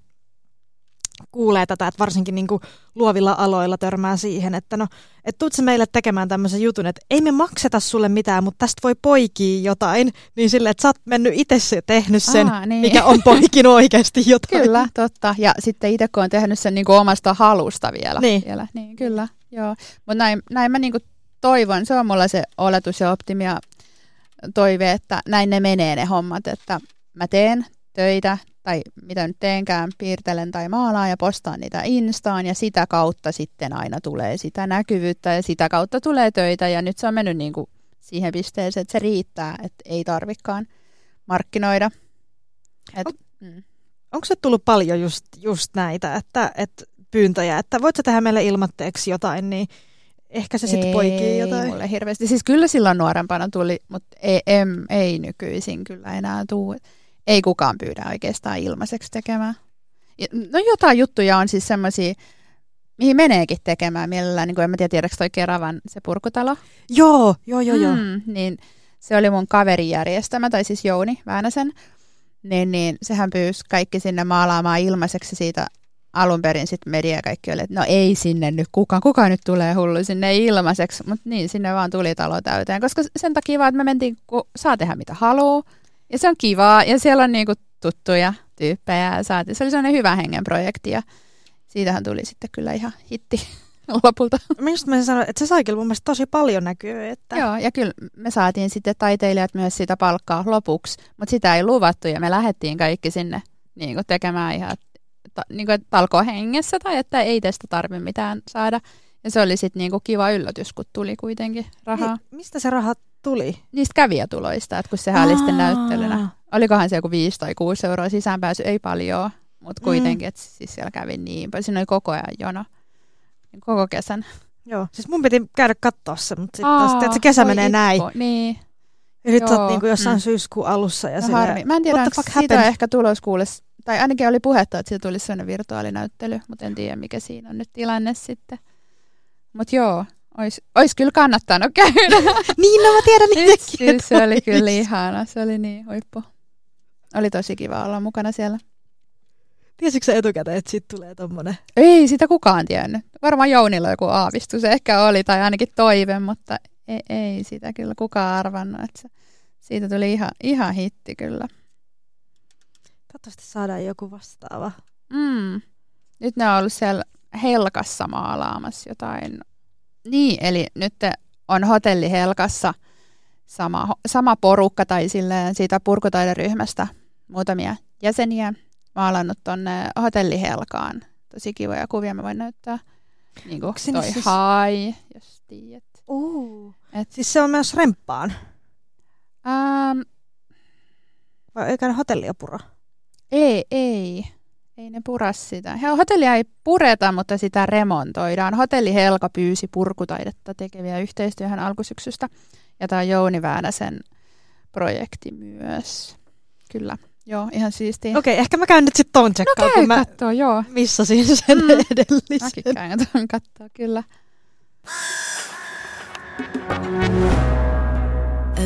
kuulee tätä, että varsinkin niin kuin luovilla aloilla törmää siihen, että no, että tuut meille tekemään tämmöisen jutun, että ei me makseta sulle mitään, mutta tästä voi poikia jotain, niin sille, että sä oot mennyt itse tehnyt sen, Aa, niin. mikä on poikinut oikeasti jotain. Kyllä, totta. Ja sitten itse kun on tehnyt sen niin kuin omasta halusta vielä. Niin. vielä. niin kyllä, joo. Mutta näin, näin mä niin kuin toivon, se on mulla se oletus ja optimia toive, että näin ne menee ne hommat, että mä teen töitä, tai mitä nyt teenkään, piirtelen tai maalaan ja postaan niitä Instaan ja sitä kautta sitten aina tulee sitä näkyvyyttä ja sitä kautta tulee töitä ja nyt se on mennyt niin kuin siihen pisteeseen, että se riittää, että ei tarvikaan markkinoida. Et, on, mm. Onko se tullut paljon just, just näitä, että, että pyyntöjä, että voit sä tehdä meille ilmatteeksi jotain, niin ehkä se sitten poikii jotain. Ei mulle hirveästi. Siis kyllä silloin nuorempana tuli, mutta ei, ei, ei nykyisin kyllä enää tule ei kukaan pyydä oikeastaan ilmaiseksi tekemään. No jotain juttuja on siis semmoisia, mihin meneekin tekemään mielellään, niin kuin en mä tiedä, tiedätkö toi Keravan se purkutalo? Joo, joo, joo, joo. Mm, niin se oli mun kaverin järjestämä, tai siis Jouni Väänäsen, niin, niin sehän pyysi kaikki sinne maalaamaan ilmaiseksi siitä alun perin sitten media kaikki oli, että no ei sinne nyt kukaan, kuka nyt tulee hullu sinne ilmaiseksi, mutta niin, sinne vaan tuli talo täyteen, koska sen takia vaan, että me mentiin, kun saa tehdä mitä haluaa, ja se on kivaa ja siellä on niinku tuttuja tyyppejä ja saati. Se oli sellainen hyvä hengen projekti ja siitähän tuli sitten kyllä ihan hitti lopulta. Mä just mä sanoin, että se sai kyllä mun mielestä tosi paljon näkyy. Että... Joo, ja kyllä me saatiin sitten taiteilijat myös sitä palkkaa lopuksi, mutta sitä ei luvattu ja me lähdettiin kaikki sinne niin kuin tekemään ihan ta, niin kuin talkohengessä tai että ei tästä tarvitse mitään saada. Ja se oli sitten niinku kiva yllätys, kun tuli kuitenkin rahaa. Niin, mistä se raha tuli? Niistä kävijätuloista, että kun sehän oli sitten näyttelynä. Olikohan se joku 5 tai 6 euroa sisäänpääsy, ei paljon, mutta mm. kuitenkin, mm. että siis siellä kävi niin paljon. Siinä oli koko ajan jono, koko kesän. Joo, siis mun piti käydä katsoa se, mutta sitten että se kesä menee itko. näin. Niin. Ja nyt olet niinku jossain mm. syyskuun alussa. Ja no, harmi. Mä en tiedä, onko siitä ehkä tulos kuules, tai ainakin oli puhetta, että siitä tulisi sellainen virtuaalinäyttely, mutta en tiedä mikä siinä on nyt tilanne sitten. Mutta joo, Ois, ois kyllä kannattanut käydä. niin, no mä tiedän itsekin. Siis se oli kyllä ihana, se oli niin huippu. Oli tosi kiva olla mukana siellä. Tiesitkö etukäteen, että siitä tulee tommonen? Ei sitä kukaan tiennyt. Varmaan Jounilla joku aavistus ehkä oli, tai ainakin toive, mutta ei, ei sitä kyllä kukaan arvannut. Että se, siitä tuli ihan, ihan hitti kyllä. Toivottavasti saadaan joku vastaava. Mm. Nyt ne on ollut siellä Helkassa maalaamassa jotain niin, eli nyt on hotelli Helkassa sama, sama porukka tai silleen siitä purkutaideryhmästä muutamia jäseniä maalannut tonne hotelli Helkaan. Tosi kivoja kuvia mä voin näyttää. Niin kuin toi siis... hai, jos tiedät. Uh. Et... Siis se on myös remppaan. Ähm, Vai eikä ne hotellia puro? ei, ei. Ei ne pura sitä. He- Hotellia ei pureta, mutta sitä remontoidaan. Hotelli Helka pyysi purkutaidetta tekeviä yhteistyöhön alkusyksystä. Ja tämä on Jouni Väänäsen projekti myös. Kyllä. Joo, ihan siistiä. Okei, ehkä mä käyn nyt sitten ton no tsekkaan, käy kun mä kattoo, joo. missasin sen Mm. edellisen. Mäkin käyn tuon kattoo, kyllä.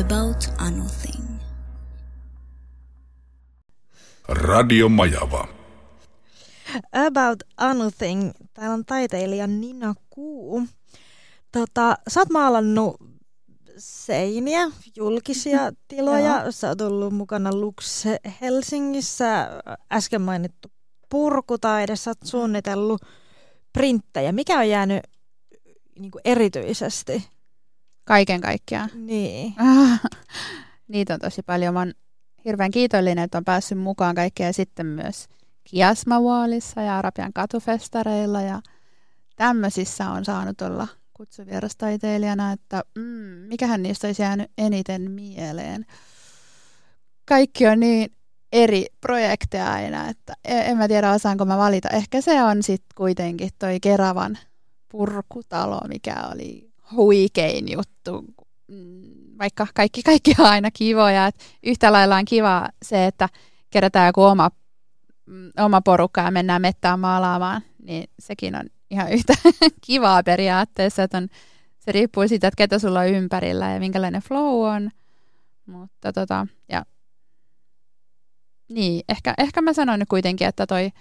About anything. Radio Majava. About Anything. Täällä on taiteilija Nina Kuu. Tota, sä oot maalannut seiniä, julkisia tiloja. Sä oot ollut mukana Lux Helsingissä. Äsken mainittu purkutaide. Sä oot suunnitellut printtejä. Mikä on jäänyt niin kuin erityisesti? Kaiken kaikkiaan. Niin. Niitä on tosi paljon. Mä oon hirveän kiitollinen, että on päässyt mukaan kaikkea ja sitten myös Kiasmawaalissa ja Arabian katufestareilla ja tämmöisissä on saanut olla kutsuvierastaiteilijana, että mm, mikähän niistä olisi jäänyt eniten mieleen. Kaikki on niin eri projekteja aina, että en en mä tiedä osaanko mä valita. Ehkä se on sitten kuitenkin toi Keravan purkutalo, mikä oli huikein juttu. Mm, Vaikka kaikki, kaikki on aina kivoja. Et yhtä lailla on kiva se, että kerätään joku oma, oma porukka ja mennään mettään maalaamaan, niin sekin on ihan yhtä kivaa periaatteessa. Että on, se riippuu siitä, että ketä sulla on ympärillä ja minkälainen flow on. Mutta tota, ja niin, ehkä, ehkä mä sanoin nyt kuitenkin, että toi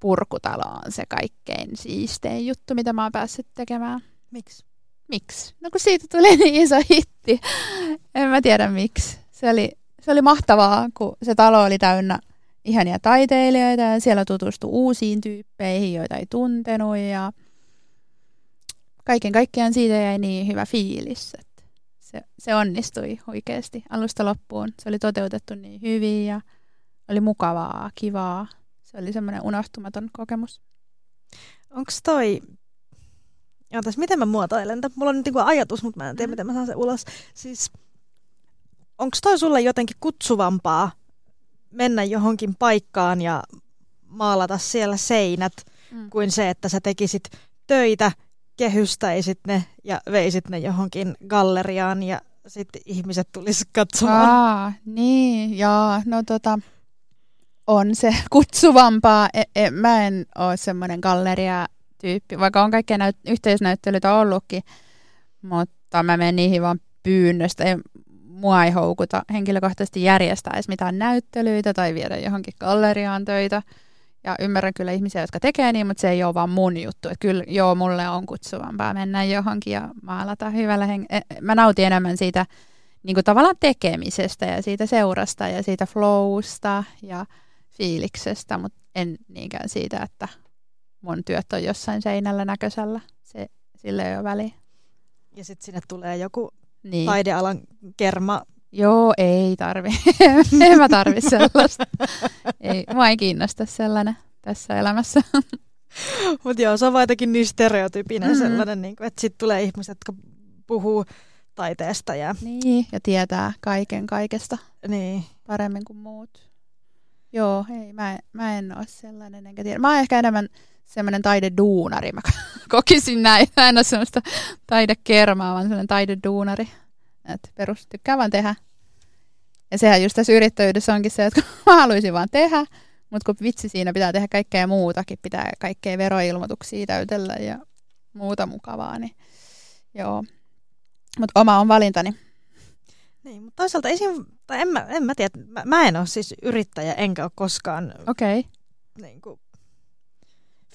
purkutalo on se kaikkein siistein juttu, mitä mä oon päässyt tekemään. Miksi? Miksi? No kun siitä tuli niin iso hitti. En mä tiedä miksi. Se oli, se oli mahtavaa, kun se talo oli täynnä ihania taiteilijoita ja siellä tutustui uusiin tyyppeihin, joita ei tuntenut ja kaiken kaikkiaan siitä jäi niin hyvä fiilis, että se, se onnistui oikeasti alusta loppuun. Se oli toteutettu niin hyvin ja oli mukavaa, kivaa. Se oli semmoinen unohtumaton kokemus. Onko toi... Ootas, miten mä muotoilen? Mulla on nyt niinku ajatus, mutta mä en tiedä, Mhm. miten mä saan sen ulos. Siis, onko toi sulle jotenkin kutsuvampaa mennä johonkin paikkaan ja maalata siellä seinät, Mm. kuin se, että sä tekisit töitä, kehystäisit ne ja veisit ne johonkin galleriaan ja sitten ihmiset tulis katsomaan. Aa, niin, joo, no tota, on se kutsuvampaa. E, e, mä en ole semmoinen galleria-tyyppi, vaikka on kaikkia näyt- yhteisnäyttelyitä ollutkin, mutta mä menen niihin vaan pyynnöstä. Ei, mua ei houkuta henkilökohtaisesti järjestää edes mitään näyttelyitä tai viedä johonkin galleriaan töitä. Ja ymmärrän kyllä ihmisiä, jotka tekee niin, mutta se ei ole vaan mun juttu. Että kyllä joo, mulle on kutsuvampaa mennä johonkin ja maalata hyvällä heng- e- Mä nautin enemmän siitä niin kuin tavallaan tekemisestä ja siitä seurasta ja siitä flowsta ja fiiliksestä, mutta en niinkään siitä, että mun työt on jossain seinällä näköisellä. Se, sille ei ole väliä. Ja sitten sinne tulee joku Niin. taidealan kerma. Joo, ei tarvi. en mä tarvi sellaista. ei, mua ei kiinnosta sellainen tässä elämässä. Mutta joo, se on vaan jotenkin niin stereotypinen Mhm. mm-hmm. sellainen, niin kuin, että sitten tulee ihmiset, jotka puhuu taiteesta ja niin, ja tietää kaiken kaikesta niin. paremmin kuin muut. Joo, ei, mä, en- mä en ole sellainen, enkä tiedä. Mä oon ehkä enemmän semmoinen taideduunari. Mä kokisin näin. Mä en ole semmoista taidekermaa, vaan semmoinen taideduunari. Että perus tykkää vaan tehdä. Ja sehän just tässä yrittäjyydessä onkin se, että mä haluaisin vaan tehdä, mutta kun vitsi siinä pitää tehdä kaikkea muutakin, pitää kaikkea veroilmoituksia täytellä ja muuta mukavaa, niin joo. Mutta oma on valintani. niin. Mutta toisaalta esim, tai en, mä, en mä tiedä, mä, mä en ole siis yrittäjä, enkä ole koskaan Okei. Okay. niin kuin,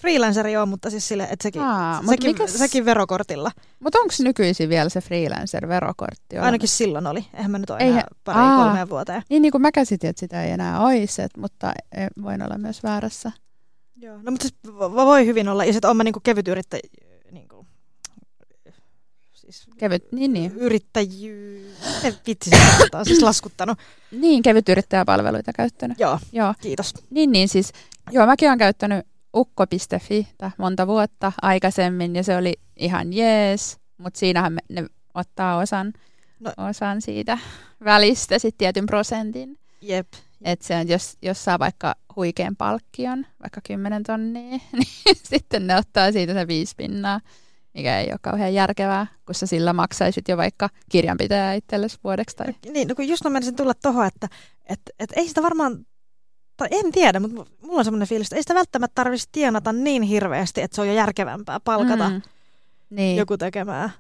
freelanceri on, mutta siis sille, että sekin, Aa, sekin, mikäs- sekin verokortilla. Mutta onko nykyisin vielä se freelancer-verokortti? Ainakin olemassa? silloin oli. Eihän mä nyt ole Ei- enää pari Aa. kolmeen vuoteen. Niin, niin kuin mä käsitin, että sitä ei enää olisi, et, mutta voin olla myös väärässä. Joo. No mutta siis vo- voi hyvin olla. Ja sitten olen mä niin kevyt yrittäjä, niin kuin, siis Kevyt, niin, niin. yrittäjyy... Miten vitsi se sanotaan? siis laskuttanut. niin, kevyt yrittäjäpalveluita käyttänyt. Joo, Joo, kiitos. niin, niin siis, joo, mäkin olen käyttänyt ukko.fi monta vuotta aikaisemmin ja se oli ihan jees, mutta siinähän ne ottaa osan no. osan siitä välistä, sitten tietyn prosentin. Jep. Että se on, jos, jos saa vaikka huikean palkkion, vaikka 10 tonnia, niin sitten ne ottaa siitä se viisi pinnaa, mikä ei ole kauhean järkevää, kun sä sillä maksaisit jo vaikka kirjanpitäjä itsellesi vuodeksi. Tai... Niin, no kun just mä menisin tulla tuohon, että et, et ei sitä varmaan, tai en tiedä, mutta mulla on semmoinen fiilis, että ei sitä välttämättä tarvitsisi tienata niin hirveästi, että se on jo järkevämpää palkata mm. niin. joku tekemään.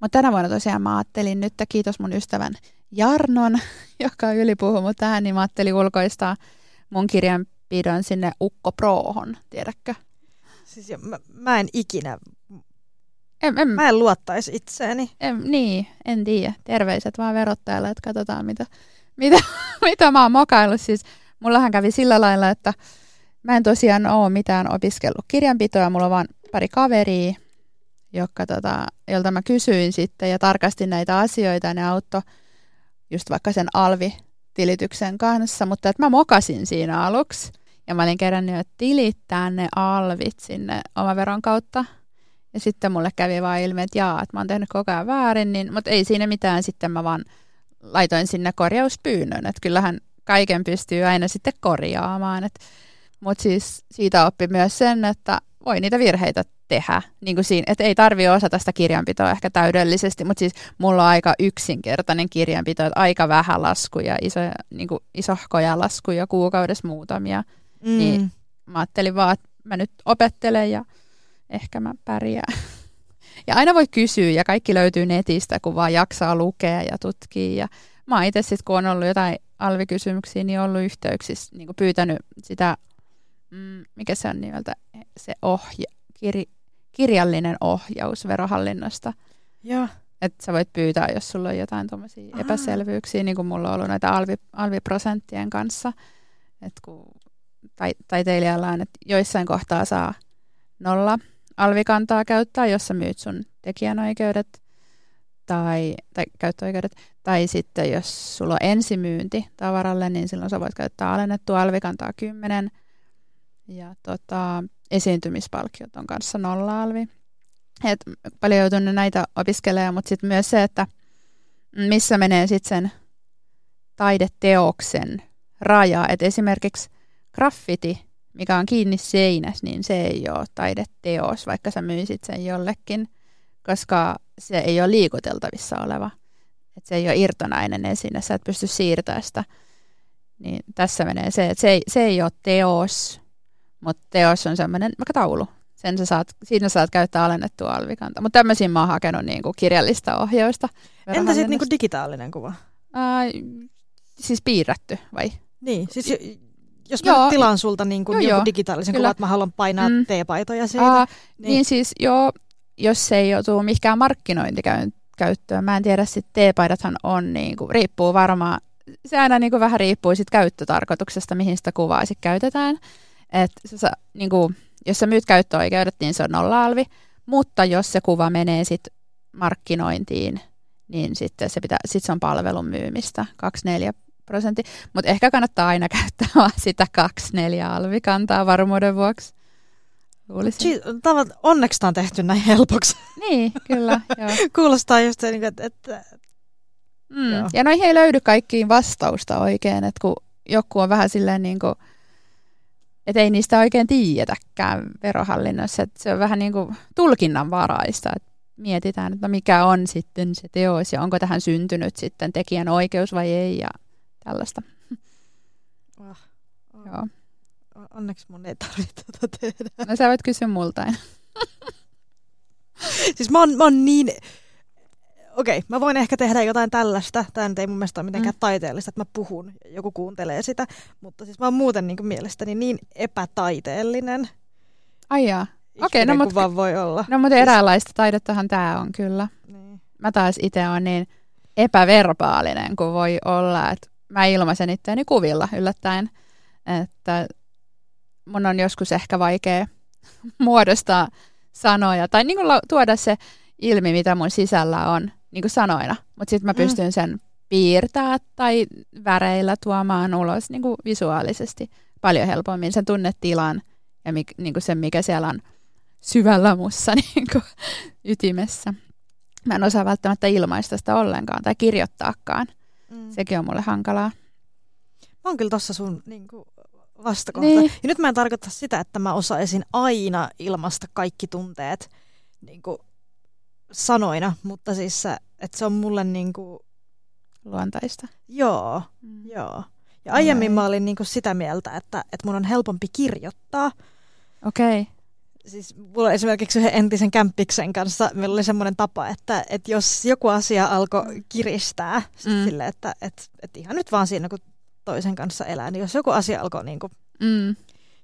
Mutta tänä vuonna tosiaan mä ajattelin nyt, kiitos mun ystävän Jarnon, joka ylipuhuu mut tähän, niin mä ajattelin ulkoistaa mun kirjanpidon sinne Ukko Prohon, tiedätkö? Siis jo, mä, mä en ikinä, en, en, mä en luottaisi itseeni. En, niin, en tiedä. Terveiset vaan verottajalle, että katsotaan mitä, mitä, mitä mä oon mokaillut. Siis mullahan kävi sillä lailla, että mä en tosiaan ole mitään opiskellut kirjanpitoa, mulla on vaan pari kaveria, joka, tota, jolta mä kysyin sitten ja tarkastin näitä asioita ne auttoi just vaikka sen alvitilityksen kanssa, mutta että mä mokasin siinä aluksi ja mä olin kerännyt jo tilittää ne alvit sinne omaveron kautta. Ja sitten mulle kävi vaan ilmi, että jaa, että mä oon tehnyt koko ajan väärin, niin, mutta ei siinä mitään, sitten mä vaan laitoin sinne korjauspyynnön, että kyllähän kaiken pystyy aina sitten korjaamaan. Mutta siis siitä oppi myös sen, että voi niitä virheitä tehdä. Niin kuin siinä, että ei tarvi osata sitä kirjanpitoa ehkä täydellisesti, mutta siis mulla on aika yksinkertainen kirjanpito, että aika vähän laskuja, iso, niin kuin isohkoja laskuja kuukaudessa muutamia. Mm. Niin mä ajattelin vaan, että mä nyt opettelen ja ehkä mä pärjään. Ja aina voi kysyä ja kaikki löytyy netistä, kun vaan jaksaa lukea ja tutkia. Ja mä itse sitten, kun on ollut jotain alvikysymyksiä, niin ollut yhteyksissä, niin pyytänyt sitä, mm, mikä se on nimeltä, se ohja, kir, kirjallinen ohjaus verohallinnosta. Joo. Että sä voit pyytää, jos sulla on jotain tuommoisia epäselvyyksiä, niin kuin mulla on ollut näitä alvi, alviprosenttien kanssa. Että kun tai, taiteilijalla on, että joissain kohtaa saa nolla alvikantaa käyttää, jos sä myyt sun tekijänoikeudet tai, tai käyttöoikeudet. Tai sitten jos sulla on ensimyynti tavaralle, niin silloin sä voit käyttää alennettua alvikantaa 10. Ja tota, esiintymispalkkiot on kanssa nolla-alvi. Et paljon joutunut näitä opiskelemaan, mutta sitten myös se, että missä menee sitten sen taideteoksen raja. Et esimerkiksi graffiti, mikä on kiinni seinässä, niin se ei ole taideteos, vaikka sä myisit sen jollekin, koska se ei ole liikuteltavissa oleva. Et se ei ole irtonainen esine, sä et pysty siirtämään sitä. Niin tässä menee se, että se ei, se ei ole teos, mutta teos on semmoinen vaikka taulu. Sen sä saat, siinä saat käyttää alennettua alvikanta. Mutta tämmöisiin mä oon hakenut niinku kirjallista ohjausta. Entä sitten niinku digitaalinen kuva? Ää, siis piirretty vai? Niin, siis jos mä joo, tilaan sulta niin kuin joo, digitaalisen kuvan, että mä haluan painaa mm. teepaitoja siitä. Aa, niin. niin siis joo, jos se ei joutuu mihinkään markkinointikäyttöön. Mä en tiedä, sitten teepaidathan on, niin kuin, riippuu varmaan, se aina niin kuin vähän riippuu sit käyttötarkoituksesta, mihin sitä kuvaa sitten käytetään. Et sä, niin kuin, jos sä myyt käyttöoikeudet, niin se on nolla-alvi, mutta jos se kuva menee sitten markkinointiin, niin sitten se, pitää, sit se on palvelun myymistä, 24 prosenttia. Mutta ehkä kannattaa aina käyttää vaan sitä 24 alvikantaa varmuuden vuoksi. Tavat, onneksi tämä on tehty näin helpoksi. Niin, kyllä. joo. Kuulostaa just niin että... että mm. Ja noihin ei löydy kaikkiin vastausta oikein, että kun joku on vähän silleen niin kuin, että ei niistä oikein tiedetäkään verohallinnossa, että se on vähän niin kuin tulkinnanvaraista, että mietitään, että no mikä on sitten se teos ja onko tähän syntynyt sitten tekijän oikeus vai ei ja tällaista. Oh, oh. Joo. Onneksi mun ei tarvitse tätä tehdä. No sä voit kysyä multain. siis mä oon, mä oon niin... Okei, okay, mä voin ehkä tehdä jotain tällaista. Tämä nyt ei mun mielestä ole mitenkään mm. taiteellista, että mä puhun ja joku kuuntelee sitä. Mutta siis mä oon muuten niin mielestäni niin epätaiteellinen. Ai jaa. Okei, okay, no mutta voi olla. No mutta siis... eräänlaista taidettahan tämä on kyllä. Niin. Mä taas itse on niin epäverbaalinen kuin voi olla, että mä ilmaisen itseäni kuvilla yllättäen, että mun on joskus ehkä vaikea muodostaa sanoja tai niin kuin tuoda se ilmi, mitä mun sisällä on niin kuin sanoina, mutta sitten mä mm. pystyn mm. sen piirtää tai väreillä tuomaan ulos niin kuin visuaalisesti paljon helpommin sen tunnetilan ja mi, niin kuin sen, mikä siellä on syvällä mussa niin kuin ytimessä. mä en osaa välttämättä ilmaista sitä ollenkaan tai kirjoittaakaan. Mm. Sekin on mulle hankalaa. Mä oon kyllä tossa sun niin kuin, vastakohta. Niin. Ja nyt mä en tarkoita sitä, että mä osaisin aina ilmaista kaikki tunteet niin kuin, sanoina, mutta siis se, että se on mulle niin kuin, Luontaista. joo, Mm. joo. Ja aiemmin Okei. mä olin niin kuin sitä mieltä, että, että mun on helpompi kirjoittaa. Okei. Okay. Siis mulla esimerkiksi yhden entisen kämppiksen kanssa meillä oli semmoinen tapa, että, että jos joku asia alkoi kiristää, sit Mm. sille, että, että, että ihan nyt vaan siinä kun toisen kanssa elää, niin jos joku asia alkoi niin kuin Mm.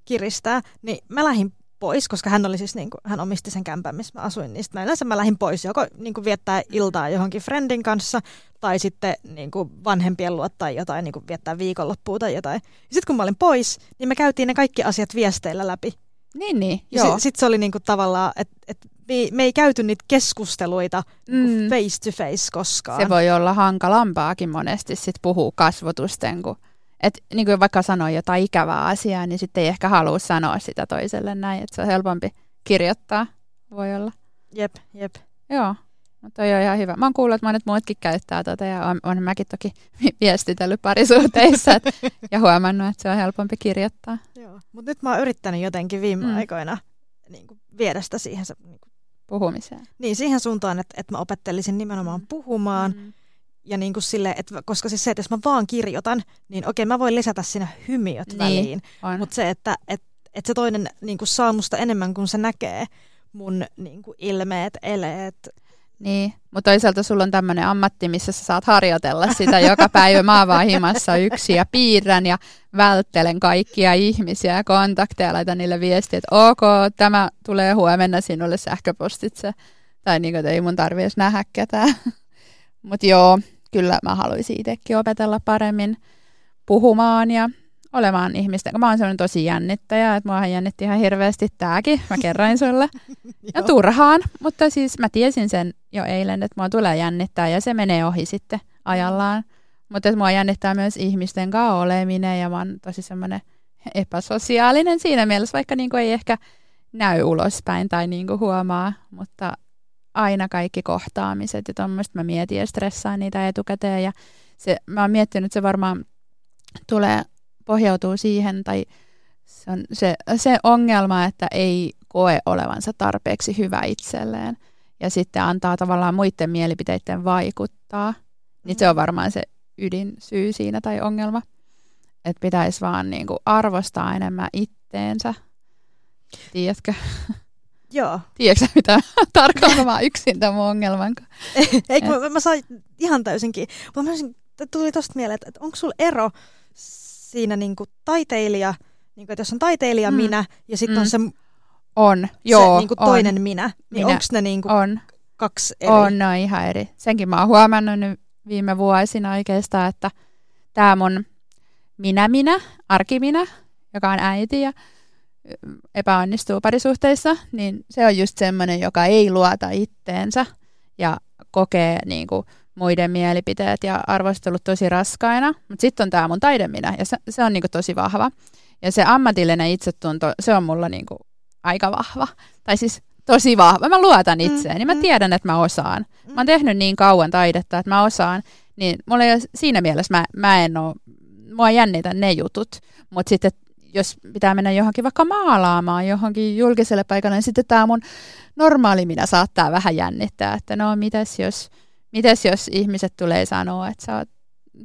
kiristää, niin mä lähdin pois, koska hän oli siis niin kuin, hän omisti sen kämpän, missä mä asuin, niin mä yleensä mä lähdin pois joko niin kuin viettää iltaa johonkin friendin kanssa, tai sitten niin kuin vanhempien luo tai jotain, niin kuin viettää viikonloppua tai jotain. Sitten kun mä olin pois, niin me käytiin ne kaikki asiat viesteillä läpi. Niin, niin. Ja sitten sit se oli niinku tavallaan, että et me, ei- me ei käyty niitä keskusteluita niinku Mm. face to face koskaan. Se voi olla hankalampaakin monesti sit puhua kasvotusten, kun et, niin kuin vaikka sanoo jotain ikävää asiaa, niin sitten ei ehkä halua sanoa sitä toiselle näin, että se on helpompi kirjoittaa, voi olla. Jep, jep. Joo, mutta toi on ihan hyvä. Mä oon kuullut, että monet muutkin käyttää tota ja on, on mäkin toki viestitellyt parisuhteissa et, ja huomannut, että se on helpompi kirjoittaa. Joo. Mutta nyt mä oon yrittänyt jotenkin viime Mm. aikoina niinku viedä sitä siihen, se, niinku, Puhumiseen. niin siihen suuntaan, että, että mä opettelisin nimenomaan puhumaan. Mm. Ja niinku sille, että, koska siis se, että jos mä vaan kirjoitan, niin okei, mä voin lisätä siinä hymiöt Niin. väliin. Mutta se, että et, et se toinen niinku saa musta enemmän kuin se näkee mun niinku ilmeet, eleet, Niin, mutta toisaalta sulla on tämmöinen ammatti, missä sä saat harjoitella sitä joka päivä. Mä vaan himassa yksi ja piirrän ja välttelen kaikkia ihmisiä ja kontakteja, laitan niille viestiä, että ok, tämä tulee huomenna sinulle sähköpostitse. Tai niin kuin, että ei mun tarvi edes nähdä ketään. Mutta joo, kyllä mä haluaisin itsekin opetella paremmin puhumaan ja olemaan ihmisten. Mä oon sellainen tosi jännittäjä, että muahan jännitti ihan hirveästi tääkin. Mä kerroin sulle. Ja turhaan, mutta siis mä tiesin sen jo eilen, että mua tulee jännittää ja se menee ohi sitten ajallaan. Mutta että mua jännittää myös ihmisten kanssa oleminen ja mä oon tosi semmoinen epäsosiaalinen siinä mielessä, vaikka niinku ei ehkä näy ulospäin tai niinku huomaa, mutta aina kaikki kohtaamiset ja tuommoista mä mietin ja stressaan niitä etukäteen ja se, mä oon miettinyt, että se varmaan tulee, pohjautuu siihen tai se on se, se ongelma, että ei koe olevansa tarpeeksi hyvä itselleen ja sitten antaa tavallaan muiden mielipiteiden vaikuttaa, niin se on varmaan se ydinsyy siinä tai ongelma. Että pitäisi vaan niinku arvostaa enemmän itteensä. Tiedätkö? Joo. Tiedätkö mitä tarkoitan mä yksin tämän ongelman? kanssa? Eikö mä, mä sain ihan täysinkin. Mutta mä olisin, tuli tosta mieleen, että, että onko sulla ero siinä niinku taiteilija, niinku, että jos on taiteilija Mm. minä ja sitten Mm. on se, On, se joo, niinku on, toinen minä, niin Minä. onko ne niinku on, kaksi eri? on, ne on ihan eri. Senkin mä oon huomannut nyt viime vuosina oikeastaan, että tämä mun minä-minä, arkiminä, joka on äiti ja epäonnistuu parisuhteissa, niin se on just semmoinen, joka ei luota itteensä ja kokee niin kuin, muiden mielipiteet ja arvostelut tosi raskaina. Mutta sitten on tämä mun taideminä ja se, se on niin kuin, tosi vahva. Ja se ammatillinen itsetunto, se on mulla niin kuin, aika vahva. Tai siis tosi vahva. Mä luotan itseeni. Mä mm. tiedän, että mä osaan. Mä oon tehnyt niin kauan taidetta, että mä osaan. Niin mulla ei ole, siinä mielessä mä, mä en oo, mua jännitä ne jutut. Mutta sitten jos pitää mennä johonkin vaikka maalaamaan johonkin julkiselle paikalle, niin sitten tämä mun normaali minä saattaa vähän jännittää, että no mitäs jos, mitäs jos ihmiset tulee sanoa, että sä oot,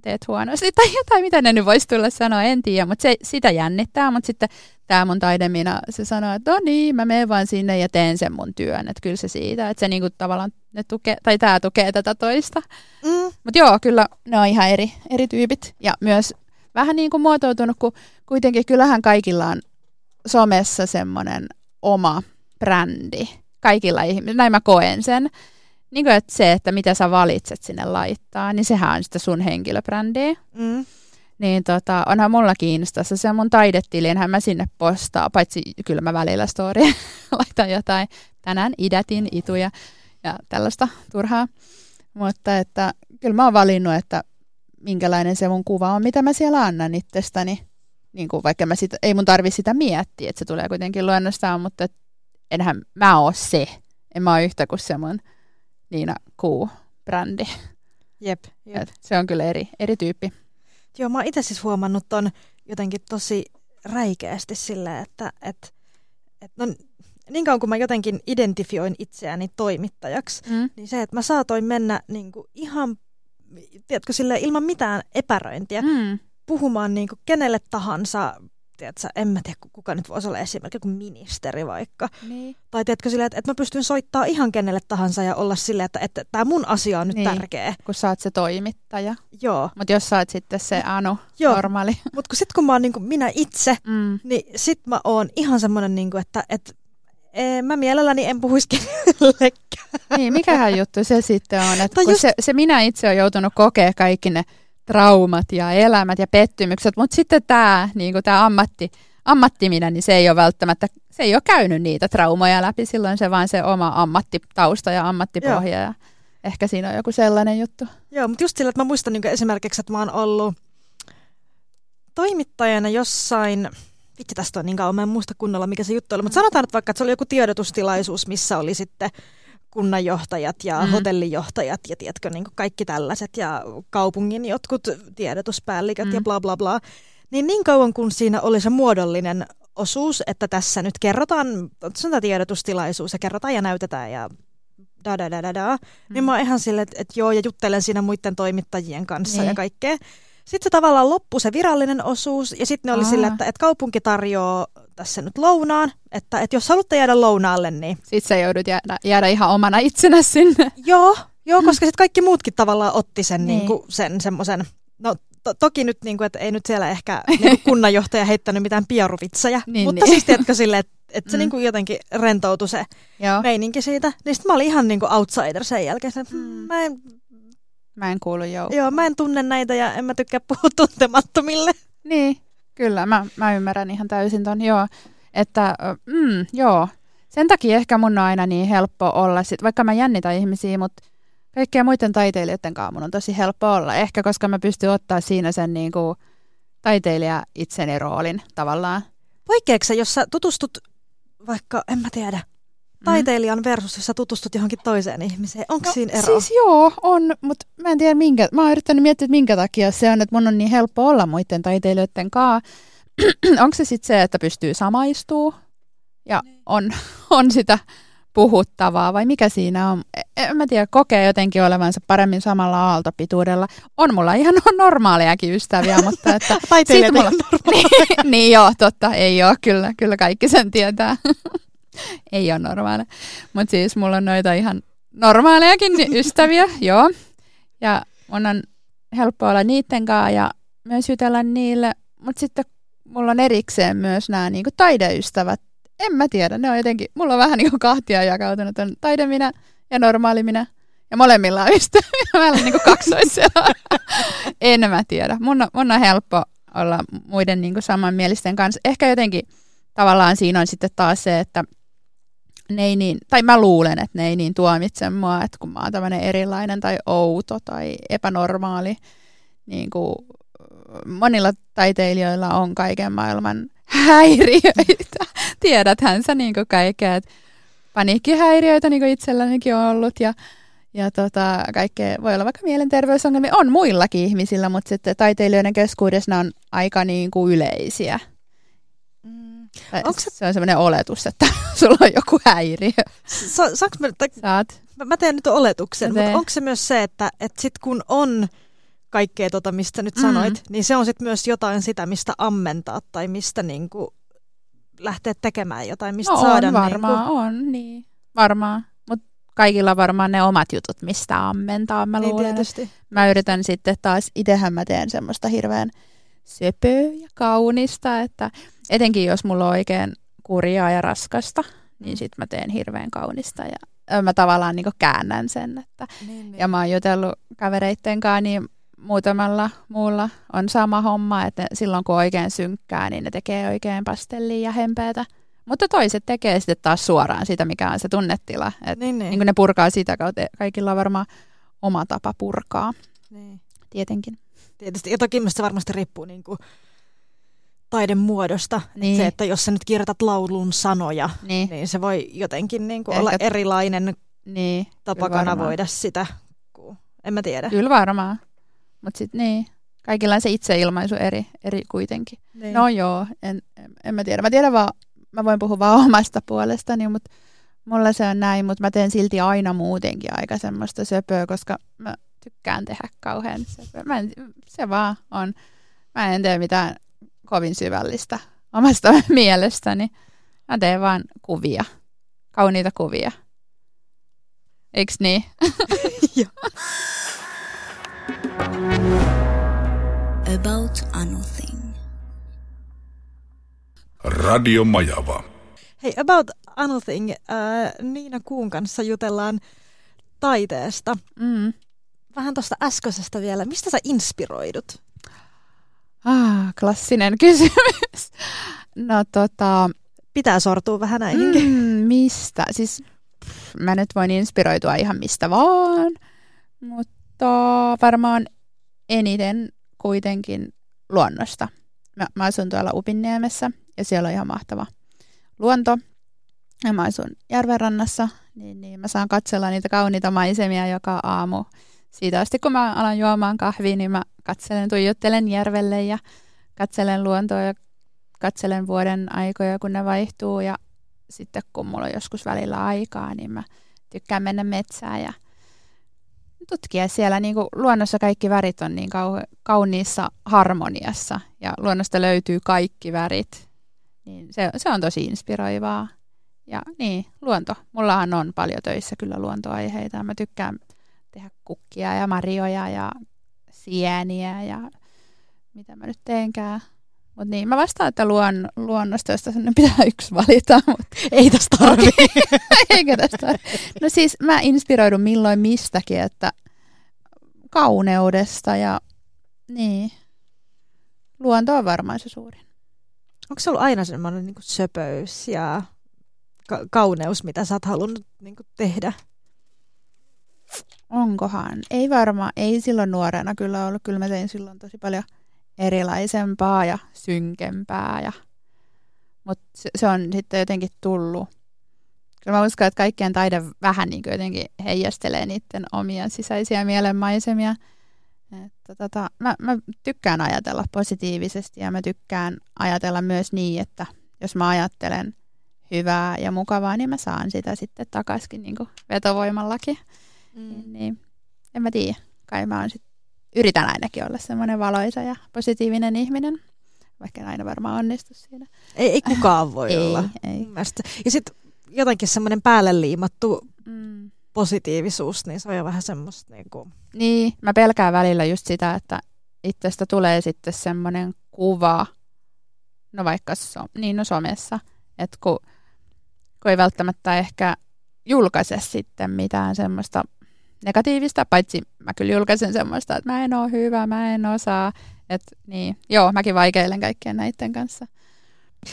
teet huonosti tai jotain, mitä ne nyt voisi tulla sanoa, en tiedä, mutta se, sitä jännittää, mutta sitten tämä mun taidemina, se sanoo, että no niin, mä menen vaan sinne ja teen sen mun työn, että kyllä se siitä, että se niinku tavallaan ne tukee, tai tämä tukee tätä toista. Mm. Mutta joo, kyllä ne on ihan eri, eri tyypit. Ja myös vähän niin kuin muotoutunut, kun kuitenkin kyllähän kaikilla on somessa semmoinen oma brändi. Kaikilla ihmisillä, näin mä koen sen. Niin kuin, että se, että mitä sä valitset sinne laittaa, niin sehän on sitä sun henkilöbrändiä. Mm. Niin tota, onhan mullakin Instassa se mun taidetiliinhän mä sinne postaa, paitsi kyllä mä välillä story laitan jotain, tänään idätin ituja ja tällaista turhaa. Mutta että kyllä mä oon valinnut, että minkälainen se mun kuva on, mitä mä siellä annan itsestäni. Niin kuin vaikka mä sitä, ei mun tarvi sitä miettiä, että se tulee kuitenkin luonnostaan, mutta enhän mä oo se. En mä oo yhtä kuin se mun Niina Q-brändi. Jep, jep. Et se on kyllä eri, eri tyyppi. Joo, mä oon itse siis huomannut ton jotenkin tosi räikeästi silleen, että et, et no, niin kauan kun mä jotenkin identifioin itseäni toimittajaksi, Mm. niin se, että mä saatoin mennä niin kuin ihan, tiedätkö, sille ilman mitään epäröintiä Mm. puhumaan niin kuin kenelle tahansa, tiedätkö, en mä tiedä kuka nyt voisi olla esimerkiksi joku ministeri vaikka. Niin. Tai tiedätkö silleen, että, että mä pystyn soittaa ihan kenelle tahansa ja olla silleen, että, että tämä mun asia on nyt Niin. tärkeä. Kun sä oot se toimittaja. Joo, Mutta jos sä oot sitten se Anu, Joo. normaali. mutta kun sit kun mä oon niin kuin minä itse, Mm. niin sit mä oon ihan semmoinen, niin kuin, että, että ee, mä mielelläni en puhuisi kenellekään. Niin, mikähän juttu se sitten on, että Tai kun just- se, se minä itse on joutunut kokea kaikki ne traumat ja elämät ja pettymykset, mutta sitten tämä niin tää ammatti, ammattiminä, niin se ei ole välttämättä, se ei ole käynyt niitä traumoja läpi, silloin se vaan se oma ammattitausta ja ammattipohja ja ehkä siinä on joku sellainen juttu. Joo, mutta just sillä, että mä muistan niin esimerkiksi, että mä oon ollut toimittajana jossain, vitsi tästä on niin kauan, mä en muista kunnolla mikä se juttu oli, mutta sanotaan nyt vaikka, että se oli joku tiedotustilaisuus, missä oli sitten kunnanjohtajat ja Mm. hotellijohtajat ja tiedätkö, niin kaikki tällaiset ja kaupungin jotkut tiedotuspäälliköt mm. ja bla bla bla. Niin niin kauan kun siinä oli se muodollinen osuus, että tässä nyt kerrotaan, sanotaan tiedotustilaisuus ja kerrotaan ja näytetään ja da da da da da, mm. niin mä oon ihan silleen, että, että joo ja juttelen siinä muiden toimittajien kanssa Niin. ja kaikkea. Sitten se tavallaan loppui se virallinen osuus ja sitten ne oli Aa. sillä, että, että kaupunki tarjoaa tässä nyt lounaan, että, että jos haluatte jäädä lounaalle, niin Sitten sä joudut jäädä, jäädä ihan omana itsenä sinne. joo, joo koska sitten kaikki muutkin tavallaan otti sen, Niin. niin. kuin, sen semmoisen, no to, toki nyt, niin kuin, että ei nyt siellä ehkä niin kuin kunnanjohtaja heittänyt mitään piaruvitsejä, Niin, mutta niin. siis tiedätkö silleen, että, että se Mm. niin kuin jotenkin rentoutui se Joo, meininki siitä. Niin sitten mä olin ihan niin kuin outsider sen jälkeen. Että, Mm. mm. mä, en, mä en kuulu joukkoon. joo, mä en tunne näitä ja en mä tykkää puhua tuntemattomille. Niin, kyllä, mä, mä ymmärrän ihan täysin ton, joo. Että, mm, joo. Sen takia ehkä mun on aina niin helppo olla, sit, vaikka mä jännitän ihmisiä, mutta kaikkien muiden taiteilijoiden kanssa mun on tosi helppo olla. Ehkä koska mä pystyn ottaa siinä sen niin kuin, taiteilija itseni roolin tavallaan. Poikkeeksi jos sä tutustut vaikka, en mä tiedä, taiteilijan versus, jos sä tutustut johonkin toiseen ihmiseen. Onko no, siinä ero? Siis joo, on, mutta mä en tiedä minkä, mä oon yrittänyt miettiä, että minkä takia se on, että mun on niin helppo olla muiden taiteilijoiden kanssa. Onko se sitten se, että pystyy samaistuu ja on, on sitä puhuttavaa vai mikä siinä on? E- En mä tiedä, kokee jotenkin olevansa paremmin samalla aaltopituudella. On mulla ihan normaalejakin ystäviä, mutta että Taiteilijat mulla- niin, niin joo, totta, ei ole, kyllä, kyllä kaikki sen tietää. ei ole normaali. Mutta siis mulla on noita ihan normaalejakin ystäviä, joo. Ja mun on helppo olla niiden kanssa ja myös jutella niille. Mutta sitten mulla on erikseen myös nämä niinku taideystävät. En mä tiedä, ne on jotenkin, mulla on vähän niinku kahtia jakautunut on taideminä ja normaali minä. Ja molemmilla on ystäviä. Mä olen niinku kaksoisia. en mä tiedä. Mun on, mun on helppo olla muiden niinku samanmielisten kanssa. Ehkä jotenkin tavallaan siinä on sitten taas se, että ne ei niin, tai mä luulen, että ne ei niin tuomitse mua, että kun mä oon tämmöinen erilainen tai outo tai epänormaali, niin kuin monilla taiteilijoilla on kaiken maailman häiriöitä. Tiedäthän sä niin kuin kaikkea, että paniikkihäiriöitä niin kuin itsellänikin on ollut ja, ja tota, kaikkea, voi olla vaikka mielenterveysongelmia, on muillakin ihmisillä, mutta sitten taiteilijoiden keskuudessa ne on aika niin kuin yleisiä. Mm. Tai Onko se- se on semmoinen oletus, että sulla on joku häiriö. Sa- saanko mä, tai, Saat. mä- mä teen nyt oletuksen, Tee. mutta onko se myös se, että, että sit kun on kaikkea tota, mistä nyt Mm. sanoit, niin se on sitten myös jotain sitä, mistä ammentaa tai mistä niinku lähteä tekemään jotain, mistä No saada on varmaan, niinku, on, niin. Varmaan. Mutta kaikilla on varmaan ne omat jutut, mistä ammentaa, mä niin luulen. tietysti. Mä yritän sitten taas, itsehän mä teen semmoista hirveän söpöä ja kaunista, että etenkin jos mulla on oikein kurjaa ja raskasta, niin sit mä teen hirveän kaunista ja mä tavallaan niin käännän sen. Että, Niin, niin. ja mä oon jutellut kavereitten kanssa, niin muutamalla muulla on sama homma, että silloin kun oikein synkkää, niin ne tekee oikein pastellia ja hempeätä. Mutta toiset tekee sitten taas suoraan sitä, mikä on se tunnetila. Et niin, niin. niin ne purkaa sitä kautta. Kaikilla on varmaan oma tapa purkaa, niin. tietenkin. Tietysti. Ja toki myös se varmasti riippuu niinku taidemuodosta. Niin. Se, että jos sä nyt kirjoitat laulun sanoja, Niin. niin se voi jotenkin niinku Ehkä- olla erilainen Niin, tapa kyllä varmaan. kanavoida sitä. Kun, en mä tiedä. Kyllä varmaan. Mutta sitten niin, kaikilla on se itseilmaisu eri, eri kuitenkin. Niin. No joo, en, en, en mä tiedä. Mä tiedän vaan, mä voin puhua vaan omasta puolestani, mutta mulla se on näin, mutta mä teen silti aina muutenkin aika semmoista söpöä, koska mä tykkään tehdä kauhean söpöä. Mä en, se vaan on. Mä en tee mitään kovin syvällistä omasta mielestäni. Mä teen vaan kuvia, kauniita kuvia. Eiks niin? About Anything. Radio Majava. Hei, About Anything, äh, Niina Kuun kanssa jutellaan taiteesta. Mm. Vähän tuosta äskeisestä vielä. Mistä sä inspiroidut? Ah, klassinen kysymys. No tota, Pitää sortua vähän näihinkin. mm, mistä? Siis pff, mä nyt voin inspiroitua ihan mistä vaan, mutta varmaan eniten kuitenkin luonnosta. Mä, mä asun tuolla Upinniemessä ja siellä on ihan mahtava luonto. Ja mä asun järvenrannassa, niin, niin mä saan katsella niitä kauniita maisemia joka aamu. Siitä asti kun mä alan juomaan kahvia, niin mä katselen, tuijottelen järvelle ja katselen luontoa ja katselen vuoden aikoja, kun ne vaihtuu. Ja sitten kun mulla on joskus välillä aikaa, niin mä tykkään mennä metsään ja tutkia siellä. Niin kuin luonnossa kaikki värit on niin kau- kauniissa harmoniassa ja luonnosta löytyy kaikki värit. Niin se, se on tosi inspiroivaa. Ja niin, luonto. Mullahan on paljon töissä kyllä luontoaiheita. Mä tykkään tehdä kukkia ja marjoja ja sieniä ja mitä mä nyt teenkään. Mutta niin, mä vastaan, että luon, luonnosta, josta sinne pitää yksi valita, mutta Ei tästä tarvi. eikä tästä. No siis mä inspiroidun milloin mistäkin, että kauneudesta ja niin. Luonto on varmaan se suurin. Onko se ollut aina semmoinen niin söpöys ja ka- kauneus, mitä sä oot halunnut niin tehdä? Onkohan? Ei varmaan, ei silloin nuorena kyllä ollut. Kyllä mä tein silloin tosi paljon erilaisempaa ja synkempää. Ja... Mutta se, se on sitten jotenkin tullut. Kyllä mä uskon, että kaikkien taide vähän niin jotenkin heijastelee niiden omia sisäisiä mielenmaisemia. Että tota, mä, mä tykkään ajatella positiivisesti ja mä tykkään ajatella myös niin, että jos mä ajattelen hyvää ja mukavaa, niin mä saan sitä sitten takaisin niin vetovoimallakin. Niin, niin. En mä tiedä. Kai mä oon sit, yritän ainakin olla semmoinen valoisa ja positiivinen ihminen. Vaikka en aina varmaan onnistu siinä. Ei, ei kukaan voi ei, olla. ei. Ja sitten jotenkin semmoinen päälle liimattu Mm. positiivisuus, niin se on jo vähän semmoista niin kuin, Niin, mä pelkään välillä just sitä, että itsestä tulee sitten semmoinen kuva, no vaikka so, niin no somessa, että kun, kun ei välttämättä ehkä julkaise sitten mitään semmoista negatiivista, paitsi mä kyllä julkaisen semmoista, että mä en ole hyvä, mä en osaa, että niin, joo, mäkin vaikeilen kaikkien näiden kanssa.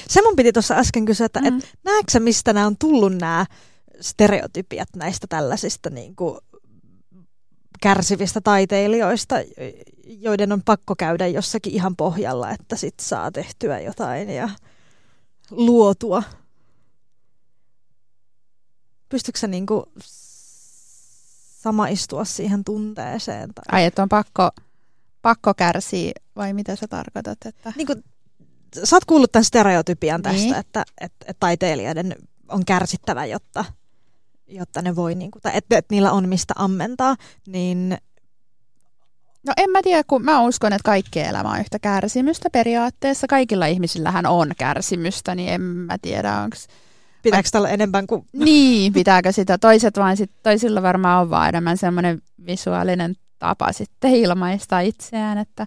Se mun piti tuossa äsken kysyä, että mm. Mm. et, näetkö sä, mistä nämä on tullut nämä stereotypiat näistä tällaisista niin kuin, kärsivistä taiteilijoista, joiden on pakko käydä jossakin ihan pohjalla, että sit saa tehtyä jotain ja luotua. Pystytkö sä niin kuin samaistua siihen tunteeseen? Tai... Ai, että on pakko, pakko kärsiä, vai mitä sä tarkoitat? Että... niin kuin, sä oot kuullut tämän stereotypian tästä, Niin. että, että, että taiteilijoiden on kärsittävä, jotta, jotta ne voi, niin kuin, tai että, että niillä on mistä ammentaa, niin No en mä tiedä, kun mä uskon, että kaikki elämä on yhtä kärsimystä periaatteessa. Kaikilla ihmisillähän on kärsimystä, niin en mä tiedä, onko... pitääkö tällä enemmän kuin... Niin, pitääkö sitä? Toiset vaan sit, toisilla varmaan on vaan enemmän semmoinen visuaalinen tapa sitten ilmaista itseään, että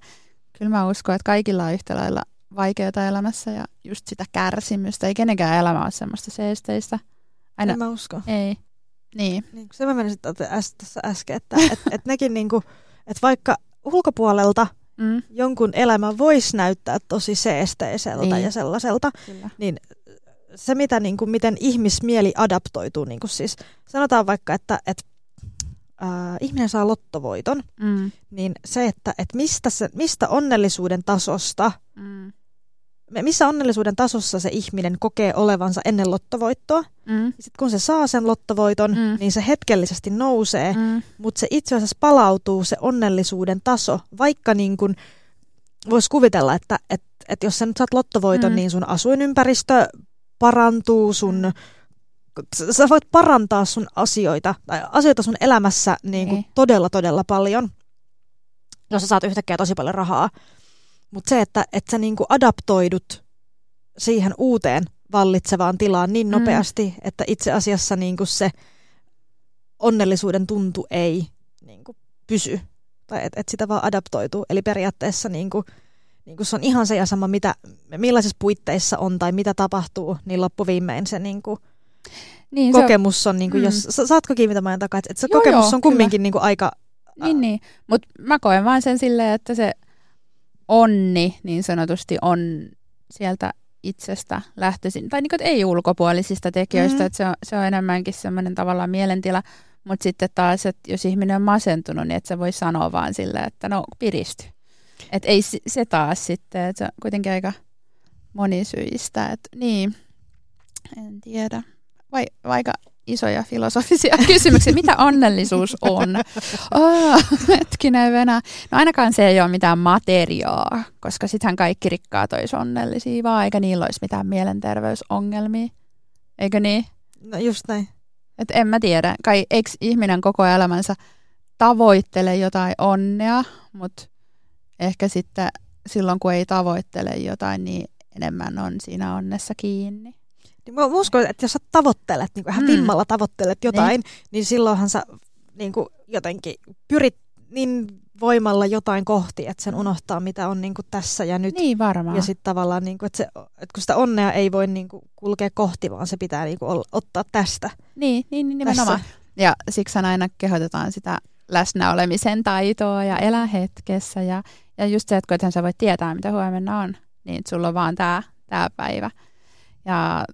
kyllä mä uskon, että kaikilla on yhtä lailla vaikeaa elämässä ja just sitä kärsimystä. Ei kenenkään elämä ole semmoista seesteistä. Aina, En mä usko. ei. Niin. Niin, se mä menisin äs, tässä äsken, että et, et nekin niin kuin, että vaikka ulkopuolelta Mm, jonkun elämä voisi näyttää tosi seesteiseltä Niin. ja sellaiselta, kyllä. niin se, mitä, niin kuin, miten ihmismieli adaptoituu, niin kuin siis sanotaan vaikka, että, että äh, ihminen saa lottovoiton, Mm, niin se, että, että mistä, se, mistä onnellisuuden tasosta mm, missä onnellisuuden tasossa se ihminen kokee olevansa ennen lottovoittoa. Mm. Sitten kun se saa sen lottovoiton, Mm. niin se hetkellisesti nousee, mm. Mutta se itse asiassa palautuu se onnellisuuden taso, vaikka niin kuin voisi kuvitella, että et, et jos sä nyt saat lottovoiton, mm. niin sun asuinympäristö parantuu, sun, sä- voit parantaa sun asioita, tai asioita sun elämässä niin kuin Niin. todella, todella paljon, jos sä saat yhtäkkiä tosi paljon rahaa. Mutta se, että, että sä niin kuin adaptoidut siihen uuteen vallitsevaan tilaan niin Mm. nopeasti, että itse asiassa niin kuin se onnellisuuden tuntu ei niin kuin pysy. Tai että et sitä vaan adaptoituu. Eli periaatteessa niin kuin, niin kuin se on ihan se ja sama, mitä, millaisissa puitteissa on tai mitä tapahtuu, niin loppuviimein se niin kuin Niin, se on, kokemus on, niin kuin, mm. jos, sa- saatko kiinni tämän takaa, että, se Joo, kokemus joo, on kumminkin niin kuin aika, niin, niin. mutta mä koen vaan sen silleen, että se onni niin sanotusti on sieltä itsestä lähtöisin, tai niin kuin, ei ulkopuolisista tekijöistä, Mhm. että se on, se on enemmänkin semmoinen tavallaan mielentila, mutta sitten taas, että jos ihminen on masentunut, niin että se voi sanoa vaan silleen, että no piristy. Että ei se taas sitten, että se on kuitenkin aika monisyistä, että niin, en tiedä. Vai, vaikka isoja filosofisia kysymyksiä, mitä onnellisuus on? Oh, hetkinen Venä. No ainakaan se ei ole mitään materiaa, koska sittenhän kaikki rikkaat olisi onnellisia, vaan eikä niillä olisi mitään mielenterveysongelmia. Eikö niin? no just näin. Et en mä tiedä. Kai eikö ihminen koko elämänsä tavoittele jotain onnea, mutta ehkä sitten silloin kun ei tavoittele jotain, niin enemmän on siinä onnessa kiinni. Niin Mä uskon, että jos sä tavoittelet, niin ihan Mm. vimmalla tavoittelet jotain, niin, niin silloinhan sä niin kuin jotenkin pyrit niin voimalla jotain kohti, että sen unohtaa, mitä on niin kuin tässä ja nyt. Niin varmaan. Ja sitten tavallaan, niin kuin, että, se, että kun sitä onnea ei voi niin kuin kulkea kohti, vaan se pitää niin kuin ottaa tästä. Niin, niin, niin nimenomaan. Tässä. Ja siksi aina kehotetaan sitä läsnäolemisen taitoa ja elää hetkessä. Ja, ja just se, että kun ethän sä voit tietää, mitä huomenna on, niin sulla on vaan tämä tää päivä. Ja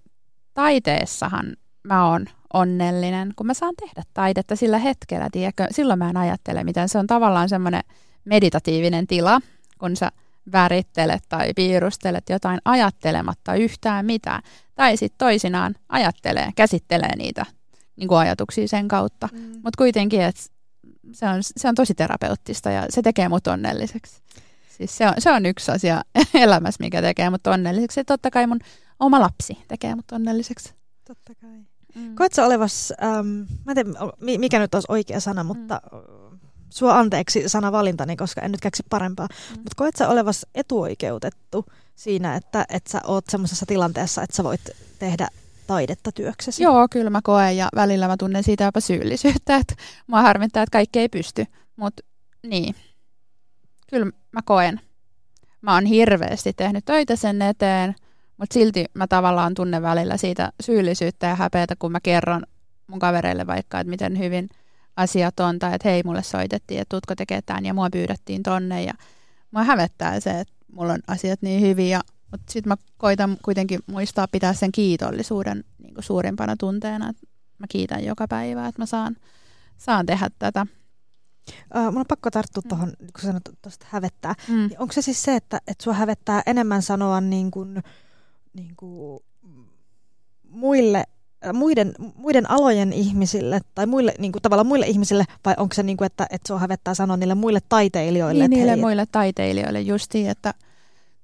taiteessahan mä oon onnellinen, kun mä saan tehdä taidetta sillä hetkellä, tiedätkö? Silloin mä en ajattele, miten se on tavallaan semmoinen meditatiivinen tila, kun sä värittelet tai piirustelet jotain ajattelematta yhtään mitään. Tai sitten toisinaan ajattelee, käsittelee niitä niin kuin ajatuksia sen kautta. Mm. Mutta kuitenkin, että se on, se on tosi terapeuttista ja se tekee mut onnelliseksi. Siis se on, se on yksi asia elämässä, mikä tekee mut onnelliseksi. Ja totta kai mun oma lapsi tekee mut onnelliseksi. Totta kai. Mm. Koet sä olevas, ähm, mä en tiedä mi- mikä nyt olisi oikea sana, mutta mm. sua anteeksi sanavalintani, koska en nyt keksi parempaa. Mm. Mutta koet sä olevas etuoikeutettu siinä, että, että sä oot semmoisessa tilanteessa, että sä voit tehdä taidetta työksesi? Joo, kyllä mä koen ja välillä mä tunnen siitä jopa syyllisyyttä, että mua harmittaa, että kaikki ei pysty. Mutta niin, kyllä mä koen. Mä oon hirveästi tehnyt töitä sen eteen, mutta silti mä tavallaan tunnen välillä siitä syyllisyyttä ja häpeätä, kun mä kerron mun kavereille vaikka, että miten hyvin asiat on, tai että hei, mulle soitettiin, että tuutko tekee tämän, ja mua pyydettiin tonne, ja mua hävettää se, että mulla on asiat niin hyvin, ja, mutta sitten mä koitan kuitenkin muistaa pitää sen kiitollisuuden niin suurimpana tunteena, että mä kiitän joka päivä, että mä saan, saan tehdä tätä. Uh, mun on pakko tarttua Mm. tuohon, kun sanot tuosta hävettää. Mm. Niin Onko se siis se, että, että sua hävettää enemmän sanoa niin kuin, niin kuin muille, äh, muiden, muiden alojen ihmisille tai muille, niin kuin tavallaan muille ihmisille, vai onko se niin kuin, että, että sua hävettää sanoa niille muille taiteilijoille, Niin, niille hei, muille taiteilijoille justiin, että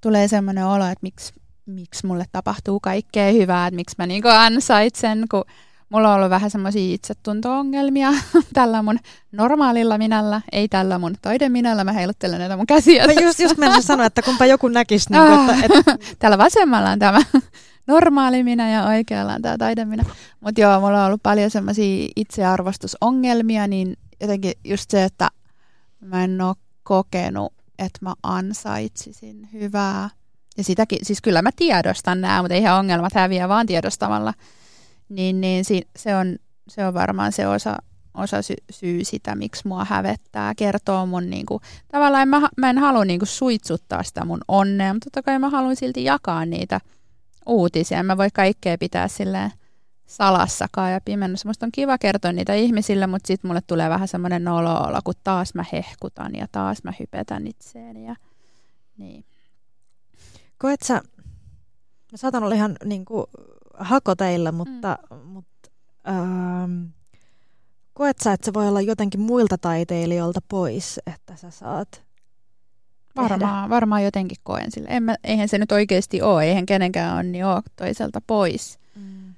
tulee semmoinen olo, että miksi, miksi mulle tapahtuu kaikkea hyvää, että miksi mä niinku ansaitsen, kun mulla on ollut vähän semmoisia itsetunto-ongelmia tällä mun normaalilla minällä, ei tällä mun taideminällä, mä heiluttelen näitä mun käsiä. Mä just, just menisin sanoa, että kumpa joku näkisi, niin kuin, Ah. että, että Tällä vasemmalla on tämä normaali minä ja oikealla on tämä taideminä. Mutta joo, mulla on ollut paljon semmoisia itsearvostusongelmia, niin jotenkin just se, että mä en ole kokenut, että mä ansaitsisin hyvää. Ja sitäkin, siis kyllä mä tiedostan nämä, mutta eihän ongelmat häviä vaan tiedostamalla. Niin, niin se, on, se on varmaan se osa, osa sy- syy sitä, miksi mua hävettää, kertoo mun niinku, tavallaan mä, mä en halua niinku suitsuttaa sitä mun onnea, mutta totta kai mä haluan silti jakaa niitä uutisia. Mä voi kaikkea pitää silleen salassakaan ja pimennossa. Musta on kiva kertoa niitä ihmisille, mutta sitten mulle tulee vähän semmoinen nolo kun taas mä hehkutan ja taas mä hypetän itseeni. Ja, niin. koet sä, Mä saatan olla ihan niin kuin, hakoteilla, mutta, mm. mutta ähm, koet sä, että se voi olla jotenkin muilta taiteilijoilta pois, että sä saat Varmaan, varmaan jotenkin koen sille. En mä, eihän se nyt oikeasti ole, eihän kenenkään on niin ole toiselta pois. Mm.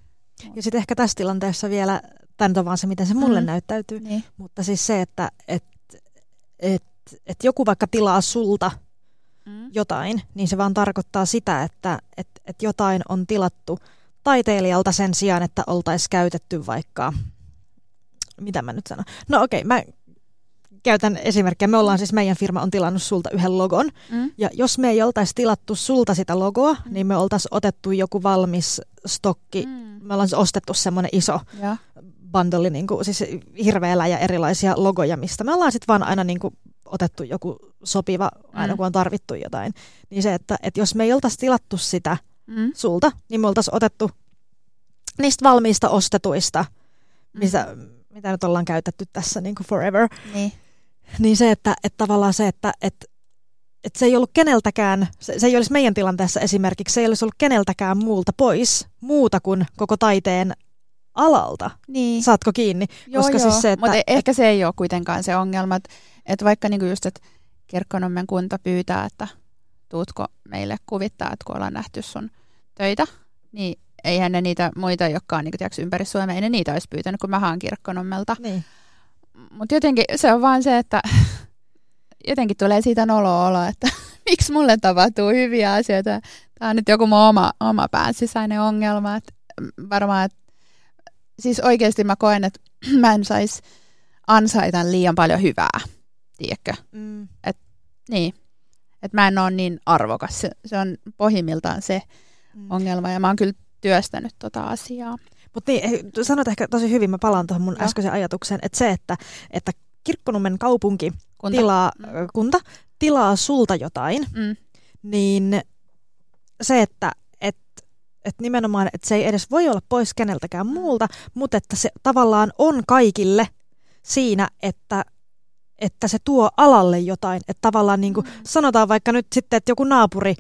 Ja sitten ehkä tässä tilanteessa vielä, tämä on vaan se, miten se mulle mm. näyttäytyy, niin. mutta siis se, että et, et, et joku vaikka tilaa sulta mm. jotain, niin se vaan tarkoittaa sitä, että et, et jotain on tilattu taiteilijalta sen sijaan, että oltaisiin käytetty vaikka, mitä mä nyt sanon. No okei, okay, mä käytän esimerkkiä. Me ollaan siis, meidän firma on tilannut sulta yhden logon. Mm. Ja jos me ei oltaisi tilattu sulta sitä logoa, mm. niin me oltaisiin otettu joku valmis stokki. Mm. Me ollaan siis ostettu semmoinen iso ja. bundle, niin kuin, siis hirveellä ja erilaisia logoja, mistä me ollaan sitten vaan aina niin kuin, otettu joku sopiva, aina mm. kun on tarvittu jotain. Niin se, että, että jos me ei oltaisi tilattu sitä mm. sulta, niin me oltaisiin otettu niistä valmiista ostetuista, mm. missä, mitä nyt ollaan käytetty tässä niin kuin forever. Niin niin se, että, että tavallaan se, että, että, että se ei ollut keneltäkään, se, se ei olisi meidän tilanteessa esimerkiksi, se ei olisi ollut keneltäkään muulta pois, muuta kuin koko taiteen alalta. Niin. Saatko kiinni? Joo, Koska joo. Siis se, että, mutta ehkä se ei ole kuitenkaan se ongelma, että, että vaikka niinku just, että Kirkkonommen kunta pyytää, että tuutko meille kuvittaa, että kun ollaan nähty sun töitä, niin eihän ne niitä muita, jotka on niin tiiäks, ympäri Suomea, ei ne niitä olisi pyytänyt, kun mä haan Kirkkonommelta. Niin mutta jotenkin se on vaan se, että jotenkin tulee siitä nolo olo, että miksi mulle tapahtuu hyviä asioita. Tämä on nyt joku mun oma, oma pään sisäinen ongelma. Että varmaan, että siis oikeasti mä koen, että mä en saisi ansaita liian paljon hyvää, tiedätkö? Mm. Et, niin, että mä en ole niin arvokas. Se, se on pohjimmiltaan se mm. ongelma ja mä oon kyllä työstänyt tota asiaa. Mutta niin, sanot ehkä tosi hyvin, mä palaan tuohon mun no. äskeisen ajatukseen, että se, että, että Kirkkonummen kaupunki kunta. tilaa, mm. kunta tilaa sulta jotain, mm. niin se, että et, et nimenomaan, että se ei edes voi olla pois keneltäkään muulta, mutta että se tavallaan on kaikille siinä, että että se tuo alalle jotain. Että tavallaan niin kuin, mm. sanotaan vaikka nyt sitten, että joku naapuri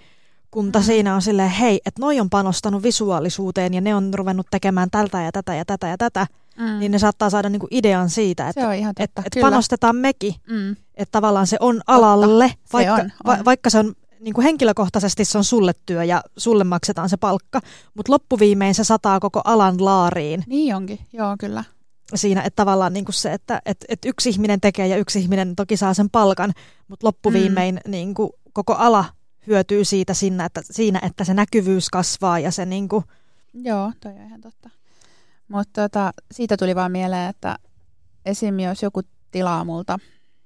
kunta mm. siinä on silleen, hei, että noi on panostanut visuaalisuuteen ja ne on ruvennut tekemään tältä ja tätä ja tätä ja tätä, mm. niin ne saattaa saada niinku idean siitä, että et, et panostetaan mekin, mm. että tavallaan se on alalle, Totta. vaikka se on, on. Va, vaikka se on niinku henkilökohtaisesti se on sulle työ ja sulle maksetaan se palkka, mutta loppuviimein se sataa koko alan laariin. Niin onkin, joo kyllä. Siinä, että tavallaan niinku se, että et, et yksi ihminen tekee ja yksi ihminen toki saa sen palkan, mutta loppuviimein mm. niinku koko ala hyötyy siitä siinä, että, siinä, että se näkyvyys kasvaa ja se niin kuin... Joo, toi on ihan totta. Mutta tota, siitä tuli vaan mieleen, että esim. jos joku tilaa multa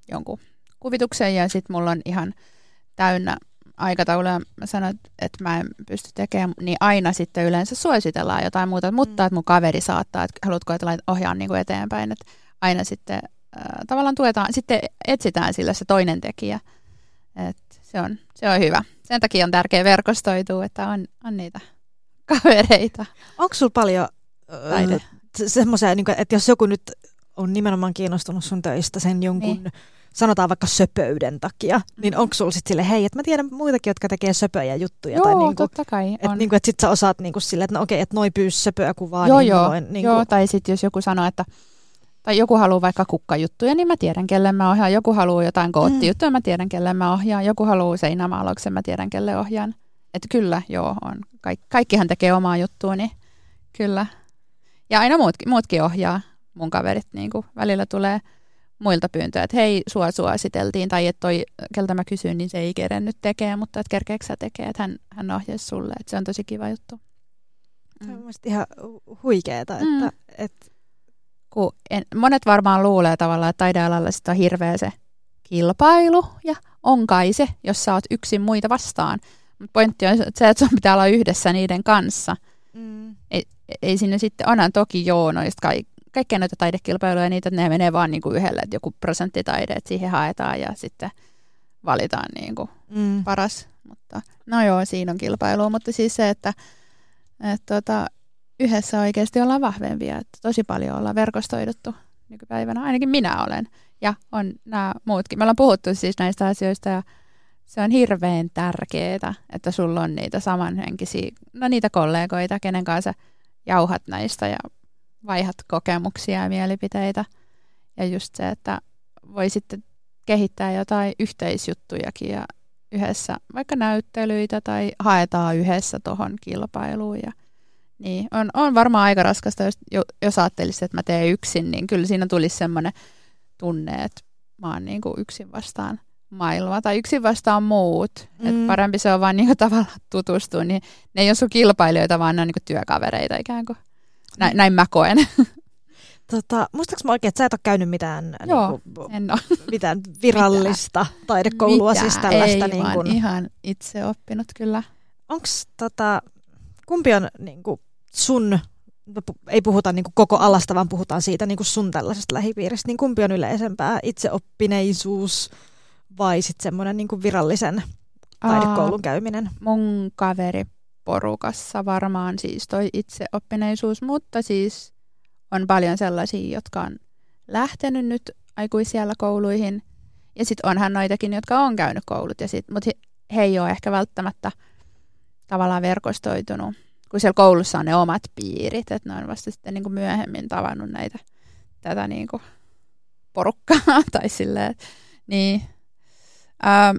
jonkun kuvituksen ja sitten mulla on ihan täynnä aikatauluja, mä sanon, että mä en pysty tekemään, niin aina sitten yleensä suositellaan jotain muuta, mutta mm. että mun kaveri saattaa, että haluatko, että ohjaan niin kuin eteenpäin, että aina sitten äh, tavallaan tuetaan, sitten etsitään sille se toinen tekijä, että se on, se on hyvä. Sen takia on tärkeää verkostoitua, että on, on niitä kavereita. Onko sulla paljon äh, semmoisia, niin että jos joku nyt on nimenomaan kiinnostunut sun töistä sen jonkun, niin. Sanotaan vaikka söpöyden takia, mm. niin onko sulla sitten sille, hei, että mä tiedän muitakin, jotka tekee söpöjä juttuja. Joo, tai niinku, totta kai. Että niinku, et sit sä osaat niinku sille, että no okei, että noi pyys söpöä kuvaa. Joo, niin joo, noin, niinku. joo, tai sitten jos joku sanoo, että tai joku haluaa vaikka kukkajuttuja, niin mä tiedän, kelle mä ohjaan. Joku haluaa jotain koottijuttuja, mm. mä tiedän, kelle mä ohjaan. Joku haluaa seinämaalauksen, mä tiedän, kelle ohjaan. Että kyllä, joo, on. Kaik, kaikkihan tekee omaa juttua, niin kyllä. Ja aina muutkin, muutkin ohjaa. Mun kaverit niin kuin välillä tulee muilta pyyntöjä, että hei, sua suositeltiin, tai että toi, keltä mä kysyn, niin se ei kerennyt tekee, mutta että kerkeekö sä tekee, että hän, hän ohjaisi sulle, että se on tosi kiva juttu. Mm. Se on ihan huikeeta, että, mm. että kun en, monet varmaan luulee tavallaan, että taidealalla sit on hirveä se kilpailu, ja on kai se, jos sä oot yksin muita vastaan. Mutta pointti on se, että sun pitää olla yhdessä niiden kanssa. Mm. Ei, ei sinne sitten, onhan toki joo, noista ka- kaikkia noita taidekilpailuja, niitä ne menee vaan niinku yhdelle, että joku prosenttitaide, että siihen haetaan ja sitten valitaan niinku mm. paras. Mutta, no joo, siinä on kilpailu, mutta siis se, että et, tota, yhdessä oikeasti ollaan vahvempia. Että tosi paljon ollaan verkostoiduttu nykypäivänä, ainakin minä olen. Ja on nämä muutkin. Me ollaan puhuttu siis näistä asioista ja se on hirveän tärkeää, että sulla on niitä samanhenkisiä, no niitä kollegoita, kenen kanssa jauhat näistä ja vaihat kokemuksia ja mielipiteitä. Ja just se, että voi sitten kehittää jotain yhteisjuttujakin ja yhdessä vaikka näyttelyitä tai haetaan yhdessä tuohon kilpailuun. Ja, niin, on, on varmaan aika raskasta, jos, jos ajattelisit, että mä teen yksin, niin kyllä siinä tulisi semmoinen tunne, että mä oon niin kuin yksin vastaan maailma tai yksin vastaan muut. Mm. Et parempi se on vaan niin kuin tavallaan tutustua, niin ne ei ole sun kilpailijoita, vaan ne on niin kuin työkavereita ikään kuin. Näin, näin mä koen. Tota, muistaaks mä oikein, että sä et ole käynyt mitään, Joo, niin kuin, en ole. mitään virallista taidekoulua, Mitään, siis tällaista. ei, niin kuin, ihan itse oppinut kyllä. onks, tota, kumpi on niin kuin sun, ei puhuta niin kuin koko alasta, vaan puhutaan siitä niin kuin sun tällaisesta lähipiiristä, niin kumpi on yleisempää, itseoppineisuus vai sitten semmoinen niin virallisen taidekoulun käyminen? mun kaveriporukassa varmaan siis toi itseoppineisuus, mutta siis on paljon sellaisia, jotka on lähtenyt nyt aikuisiellä kouluihin. Ja sitten onhan noitakin, jotka on käynyt koulut, ja sit, mutta he, he ei ole ehkä välttämättä tavallaan verkostoitunut, kun siellä koulussa on ne omat piirit, että ne on vasta sitten niin kuin myöhemmin tavannut näitä, tätä niin kuin porukkaa, tai silleen, niin ähm,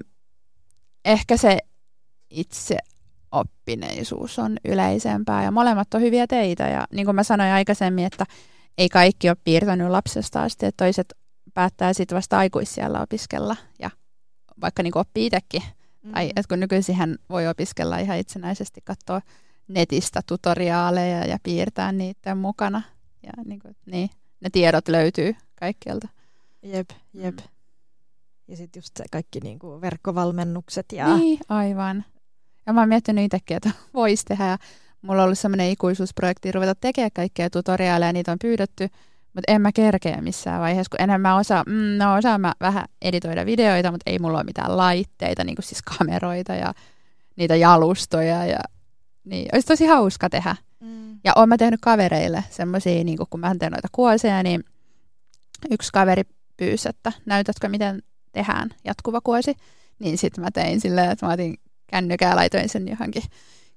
ehkä se itse oppineisuus on yleisempää ja molemmat on hyviä teitä. Ja niin kuin mä sanoin aikaisemmin, että ei kaikki ole piirtänyt lapsesta asti, että toiset päättää sitten vasta aikuisiellä opiskella ja vaikka niin oppii itsekin. Mm. Tai että kun nykyisin voi opiskella ihan itsenäisesti, katsoa netistä tutoriaaleja ja piirtää niiden mukana. Ja niin kuin, niin, ne tiedot löytyy kaikkialta. Jep, jep. Ja sitten just se kaikki niin kuin verkkovalmennukset ja... Niin, aivan. Ja mä oon miettinyt itsekin, että voisi tehdä. Ja mulla on ollut semmoinen ikuisuusprojekti ruveta tekemään kaikkea tutoriaaleja, niitä on pyydetty, mutta en mä kerkeä missään vaiheessa, kun enemmän osaa, mm, no osaan mä vähän editoida videoita, mutta ei mulla ole mitään laitteita, niin kuin siis kameroita ja niitä jalustoja ja niin, olisi tosi hauska tehdä. Mm. Ja oon mä tehnyt kavereille semmoisia, niin kun mä teen noita kuoseja, niin yksi kaveri pyysi, että näytätkö miten tehdään jatkuva kuosi. Niin sitten mä tein silleen, että mä otin kännykää laitoin sen johonkin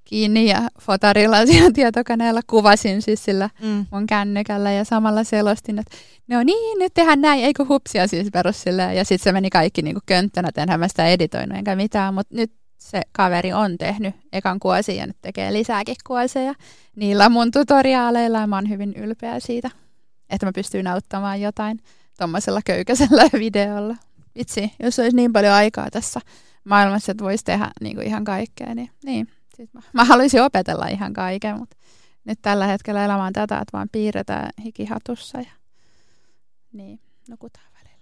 kiinni ja fotarilla siinä tietokoneella kuvasin siis sillä Mm. mun kännykällä ja samalla selostin, että no niin, nyt tehdään näin, eikö hupsia siis perus silleen. Ja sitten se meni kaikki niinku könttönä, että enhän mä sitä editoinut enkä mitään, mutta nyt se kaveri on tehnyt ekan kuosin ja nyt tekee lisääkin kuoseja niillä mun tutoriaaleilla ja mä oon hyvin ylpeä siitä, että mä pystyin auttamaan jotain tuommoisella köykäisellä videolla. Vitsi, jos olisi niin paljon aikaa tässä maailmassa, että voisi tehdä niinku ihan kaikkea, niin, niin sit mä, mä haluaisin opetella ihan kaiken, mutta nyt tällä hetkellä elämä on tätä, että vaan piirretään hikihatussa ja niin, nukutaan välillä.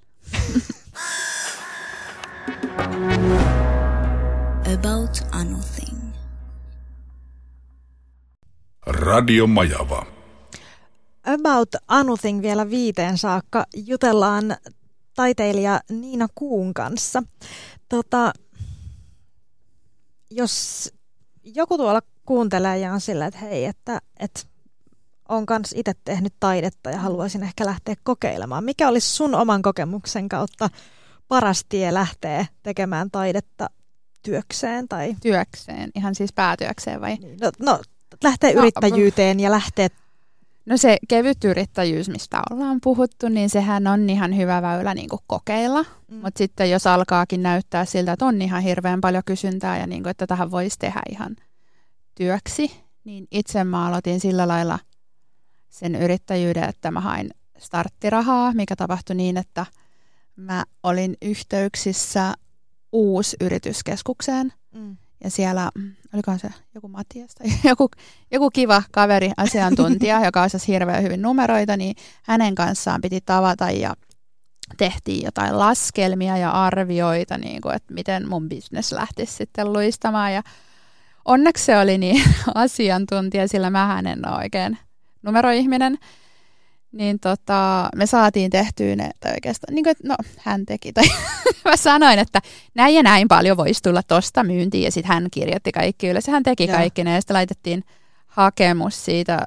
About Anything. Radio Majava. About Anything vielä viiteen saakka jutellaan taiteilija Niina Kuun kanssa. Tota, jos joku tuolla kuuntelee ja on sillä, että hei, että, että on kans itse tehnyt taidetta ja haluaisin ehkä lähteä kokeilemaan. Mikä olisi sun oman kokemuksen kautta paras tie lähteä tekemään taidetta työkseen? Tai, Työkseen, ihan siis päätyökseen vai? no, no, lähteä No, yrittäjyyteen ja lähteä No se kevyt yrittäjyys, mistä ollaan puhuttu, niin sehän on ihan hyvä väylä niin kuin kokeilla. Mm. Mutta sitten jos alkaakin näyttää siltä, että on ihan hirveän paljon kysyntää ja niin kuin, että tähän voisi tehdä ihan työksi, niin itse mä aloitin sillä lailla sen yrittäjyyden, että mä hain starttirahaa, mikä tapahtui niin, että mä olin yhteyksissä uusyrityskeskukseen Mm. Ja siellä, olikohan se joku Matias tai joku, joku kiva kaveri, asiantuntija, joka osasi hirveän hyvin numeroita, niin hänen kanssaan piti tavata ja tehtiin jotain laskelmia ja arvioita, niin kuin, että miten mun business lähtisi sitten luistamaan. Ja onneksi se oli niin asiantuntija, sillä mä en ole oikein numeroihminen. Niin tota, me saatiin tehtyä ne, tai oikeastaan, niin kuin, no hän teki, tai mä sanoin, että näin ja näin paljon voisi tulla tosta myyntiin, ja sitten hän kirjoitti kaikki ylös, hän teki Joo. kaikki ne, ja sitten laitettiin hakemus siitä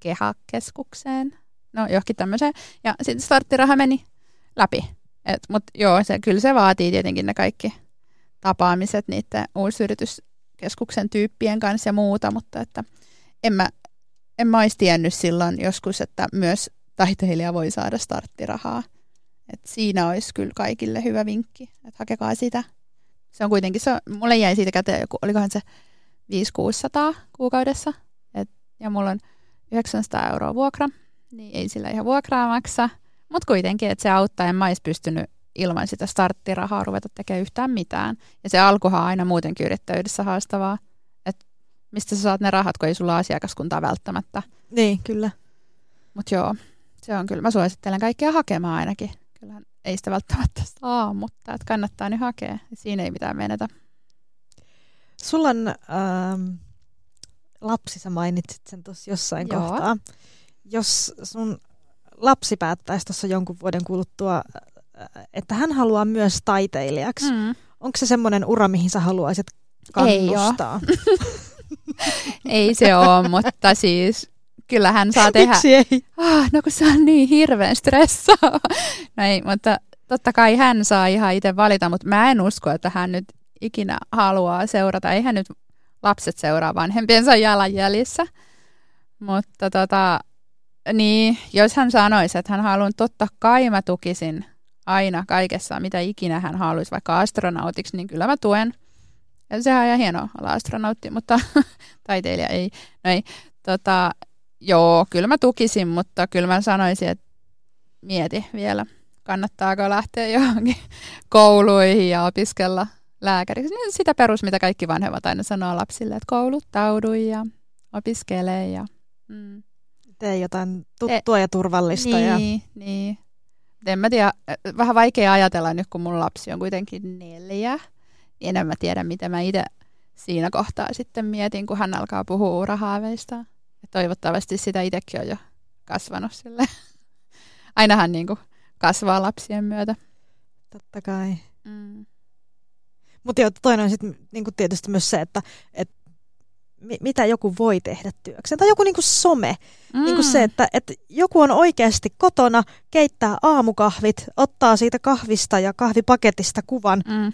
kehakeskukseen, no johonkin tämmöiseen, ja sitten starttiraha meni läpi. Et, mut joo, se, kyllä se vaatii tietenkin ne kaikki tapaamiset niiden uusyrityskeskuksen tyyppien kanssa ja muuta, mutta että en mä, en mä olisi tiennyt silloin joskus, että myös taiteilija voi saada starttirahaa. Et siinä olisi kyllä kaikille hyvä vinkki, että hakekaa sitä. Se on kuitenkin, se, mulle jäi siitä käteen joku, olikohan se 5-600 kuukaudessa, et, ja mulla on 900 euroa vuokra, niin ei sillä ihan vuokraa maksa, mutta kuitenkin, että se auttaa, en mä olisi pystynyt ilman sitä starttirahaa ruveta tekemään yhtään mitään. Ja se alkuhan on aina muutenkin yrittäjyydessä haastavaa, että mistä sä saat ne rahat, kun ei sulla asiakaskuntaa välttämättä. Niin, kyllä. Mutta joo, se on kyllä, mä suosittelen kaikkia hakemaan ainakin. Kyllähän ei sitä välttämättä saa, mutta että kannattaa nyt hakea. Siinä ei mitään menetä. Sulla on ähm, lapsi, sä mainitsit sen tuossa jossain Joo. kohtaa. Jos sun lapsi päättäisi tuossa jonkun vuoden kuluttua, äh, että hän haluaa myös taiteilijaksi, Mm. onko se semmoinen ura, mihin sä haluaisit Ei kannustaa? Ei se ole, mutta siis kyllä hän saa tehdä. Miksi ei? Ah, no kun se on niin hirveän stressaava. No ei, mutta totta kai hän saa ihan itse valita, mutta mä en usko, että hän nyt ikinä haluaa seurata. Eihän nyt lapset seuraa vanhempiensa jalanjäljissä. Mutta tota, niin, jos hän sanoisi, että hän haluaa, totta kai mä tukisin aina kaikessa, mitä ikinä hän haluaisi, vaikka astronautiksi, niin kyllä mä tuen. Ja sehän on ihan hienoa olla astronautti, mutta taiteilija ei. No ei, tota, joo, kyllä mä tukisin, mutta kyllä mä sanoisin, että mieti vielä, kannattaako lähteä johonkin kouluihin ja opiskella lääkäriksi. Niin sitä perus, mitä kaikki vanhemmat aina sanoo lapsille, että kouluttaudu ja opiskele. Ja, mm. Tee jotain tuttua ja turvallista. Niin, Ja... niin. Mut En mä tiedä, vähän vaikea ajatella nyt, kun mun lapsi on kuitenkin neljä. Niin en mä tiedä, miten mä itse siinä kohtaa sitten mietin, kun hän alkaa puhua urahaaveista. Ja toivottavasti sitä itsekin on jo kasvanut sille. Ainahan niin kuin kasvaa lapsien myötä. Totta kai. Mm. Mutta joo, toinen on sitten niinku tietysti myös se, että et, mi- mitä joku voi tehdä työkseen. Tai joku niinku some. Mm. Niinku se, että et joku on oikeasti kotona, keittää aamukahvit, ottaa siitä kahvista ja kahvipaketista kuvan, Mm.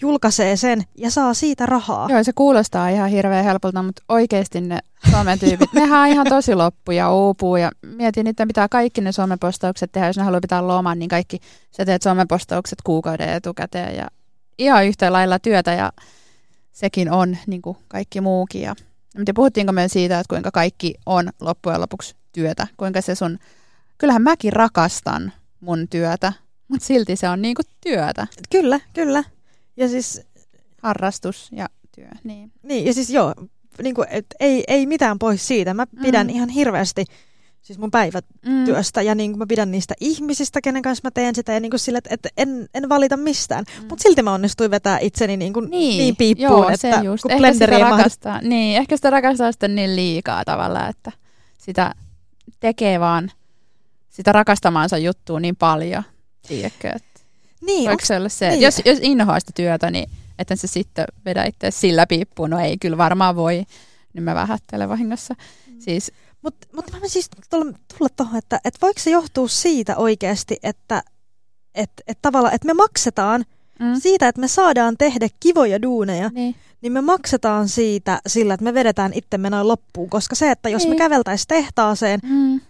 Julkaisee sen ja saa siitä rahaa. Joo, se kuulostaa ihan hirveän helpolta, mutta oikeasti ne sometyypit, nehän on ihan tosi loppu ja uupuu. Ja mietin, että pitää kaikki ne somepostaukset tehdä, jos ne haluaa pitää loman, niin kaikki sä teet somepostaukset kuukauden etukäteen ja ihan yhtä lailla työtä ja sekin on niin kuin kaikki muukin. Ja, ja puhuttiinko me siitä, että kuinka kaikki on loppujen lopuksi työtä, kuinka se sun, kyllähän mäkin rakastan mun työtä, mutta silti se on niin kuin työtä, Kyllä, kyllä. Ja siis, harrastus ja työ. Niin. niin, ja siis joo, niinku, et ei, ei mitään pois siitä. Mä pidän Mm. ihan hirveästi siis mun päivätyöstä ja niin mä pidän niistä ihmisistä, kenen kanssa mä teen sitä ja niin sille, että, että en, en valita mistään. Mm. Mutta silti mä onnistuin vetää itseni niin, kuin, niin, niin piippuun, joo, että se just. kun Ehkä blenderi sitä rakastaa, niin, ehkä sitä rakastaa sitten niin liikaa tavallaan, että sitä tekee vaan sitä rakastamaansa juttua niin paljon. Tiedätkö, että Niin, voiko se olla se, niin. jos, jos inhoaa sitä työtä, niin että se sitten vedä itse sillä piippuun. No ei, kyllä varmaan voi. Niin mä vähättelen vahingossa. Mm. Siis, Mutta mut mä siis tulla, tulla tuohon, että et voiko se johtua siitä oikeasti, että et, et tavallaan, että me maksetaan mm, siitä, että me saadaan tehdä kivoja duuneja, niin. niin me maksetaan siitä sillä, että me vedetään itsemme noin loppuun. Koska se, että jos me Niin. käveltäisiin tehtaaseen, Mm,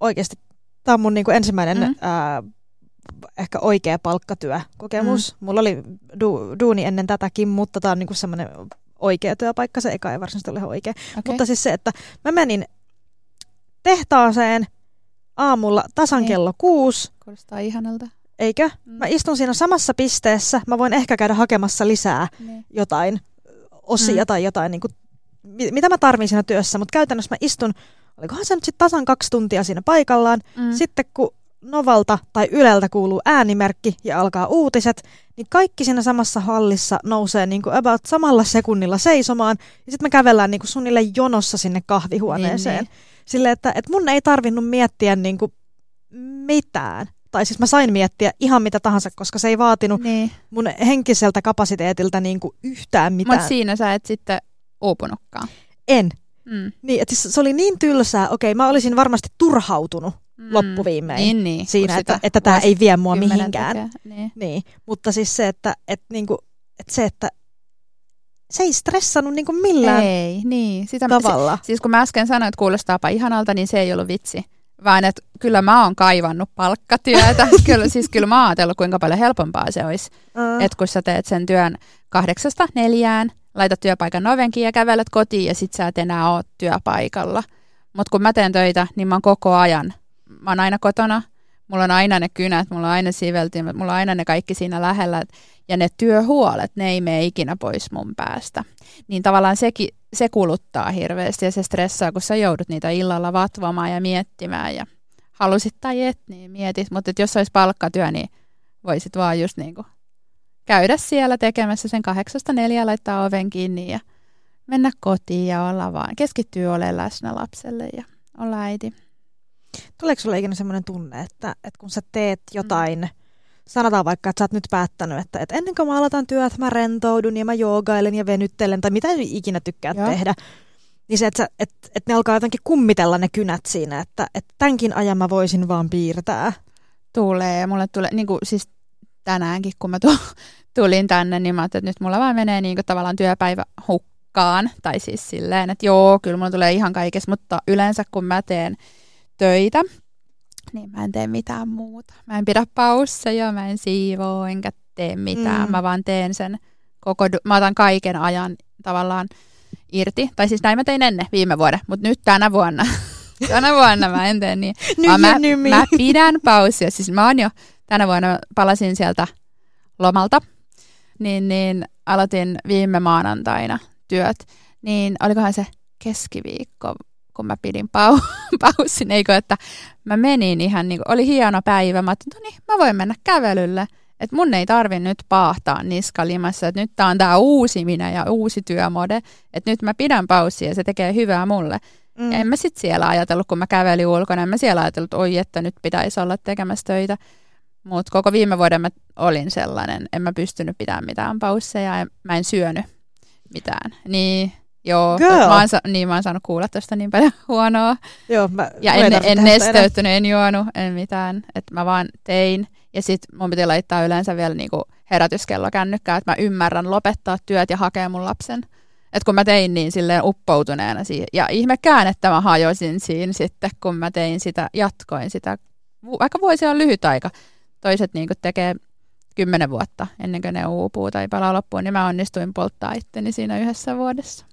oikeasti tämä on mun niinku ensimmäinen Mm. ää, ehkä oikea palkkatyökokemus. Mm. Mulla oli du, duuni ennen tätäkin, mutta tämä on niinku semmoinen oikea työpaikka. Se eka ei varsinaisesti ole ihan oikea. okay. Mutta siis se, että mä menin tehtaaseen aamulla tasan Niin. kello kuusi, Kuulostaa ihanalta. eikö? Mm. Mä istun siinä samassa pisteessä. Mä voin ehkä käydä hakemassa lisää Niin. jotain osia Mm. tai jotain, niin kuin, mitä mä tarvin siinä työssä. Mutta käytännössä mä istun, olikohan se nyt sitten tasan kaksi tuntia siinä paikallaan. Mm. Sitten kun Novalta tai Yleltä kuuluu äänimerkki ja alkaa uutiset, niin kaikki siinä samassa hallissa nousee niin kuin about samalla sekunnilla seisomaan. Ja sitten me kävellään niin kuin suunnilleen jonossa sinne kahvihuoneeseen. Niin, Niin. Silleen, että, että mun ei tarvinnut miettiä niin kuin mitään. Tai siis mä sain miettiä ihan mitä tahansa, koska se ei vaatinut niin. mun henkiseltä kapasiteetilta niin kuin yhtään mitään. Mutta siinä sä et sitten uupunutkaan. En. Mm. Niin, että siis se oli niin tylsää. Okei, mä olisin varmasti turhautunut Mm. loppuviimein Niin, niin. siinä, että, sitä että tämä ei vie mua mihinkään. tekee. Niin. Niin, mutta siis se, että et niinku, että se, että se ei stressannut niinku millään Ei, niin. Sitä, tavalla. Se, siis kun mä äsken sanoin, että kuulostaapa ihanalta, niin se ei ollut vitsi. Vaan että kyllä mä oon kaivannut palkkatyötä. kyllä, siis kyllä mä oon ajatellut, kuinka paljon helpompaa se olisi. Uh, Että kun sä teet sen työn kahdeksasta neljään, laitat työpaikan ovenkin ja kävelet kotiin ja sit sä et enää ole työpaikalla. Mutta kun mä teen töitä, niin mä oon koko ajan. Mä oon aina kotona, mulla on aina ne kynät, mulla on aina siveltimet, mulla on aina ne kaikki siinä lähellä. Ja ne työhuolet, ne ei mene ikinä pois mun päästä. Niin tavallaan sekin, se kuluttaa hirveästi ja se stressaa, kun sä joudut niitä illalla vatvomaan ja miettimään. Ja halusit tai et, niin mietit. Mutta jos olisi palkkatyö, niin voisit vaan just niin kuin käydä siellä tekemässä sen kahdeksasta neljä, laittaa oven kiinni ja mennä kotiin ja olla vaan, keskittyä olemaan läsnä lapselle ja olla äiti. Tuleeko sulle ikinä semmoinen tunne, että, että kun sä teet jotain, mm. sanotaan vaikka, että sä oot nyt päättänyt, että, että ennen kuin mä aloitan työt, mä rentoudun ja mä joogailen ja venyttelen tai mitä ikinä tykkäät Joo. tehdä, niin se, että, sä, että, että ne alkaa jotenkin kummitella ne kynät siinä, että, että tämänkin ajan mä voisin vaan piirtää. Tulee, mulle tulee, niin kuin siis tänäänkin kun mä tu- tulin tänne, niin mä ajattelin, että nyt mulla vaan menee niin kuin tavallaan työpäivä hukkaan. Tai siis silleen, että joo, kyllä mulla tulee ihan kaikessa, mutta yleensä kun mä teen töitä, niin mä en tee mitään muuta. Mä en pidä pausseja, mä en siivoo, enkä tee mitään. Mm. Mä vaan teen sen koko, mä otan kaiken ajan tavallaan irti. Tai siis näin mä tein ennen viime vuoden, mutta nyt tänä vuonna, tänä vuonna mä en tee niin. Vaan mä, nymi. mä pidän paussia. Siis mä oon jo tänä vuonna palasin sieltä lomalta, niin, niin aloitin viime maanantaina työt. Niin olikohan se keskiviikko, kun mä pidin pau- paussin, eikö, että mä menin ihan niin kuin, oli hieno päivä. Mä ajattelin, no niin, mä voin mennä kävelylle. Että mun ei tarvi nyt paahtaa niskalimassa, että nyt tää on tää uusi minä ja uusi työmode. Että nyt mä pidän paussia ja se tekee hyvää mulle. Mm. Ja en mä sit siellä ajatellut, kun mä kävelin ulkona, en mä siellä ajatellut, että oi, että nyt pitäisi olla tekemässä töitä. Mutta koko viime vuoden mä olin sellainen, en mä pystynyt pitämään mitään pausseja ja mä en syönyt mitään. Niin, joo, Girl. mä oon, sa- niin mä oon saanut kuulla tästä niin paljon huonoa. Joo, mä, Ja en, en enää. nesteyttänyt, en juonut, en mitään. Että mä vaan tein. Ja sit mun piti laittaa yleensä vielä niinku herätyskello kännykkää, että mä ymmärrän lopettaa työt ja hakea mun lapsen. Et kun mä tein niin silleen uppoutuneena siihen. Ja ihmekään, että mä hajosin siinä sitten, kun mä tein sitä, jatkoin sitä. Vaikka vuosi on lyhyt aika. Toiset niinku tekee kymmenen vuotta ennen kuin ne uupuu tai palaa loppuun, niin mä onnistuin polttaa itteni siinä yhdessä vuodessa.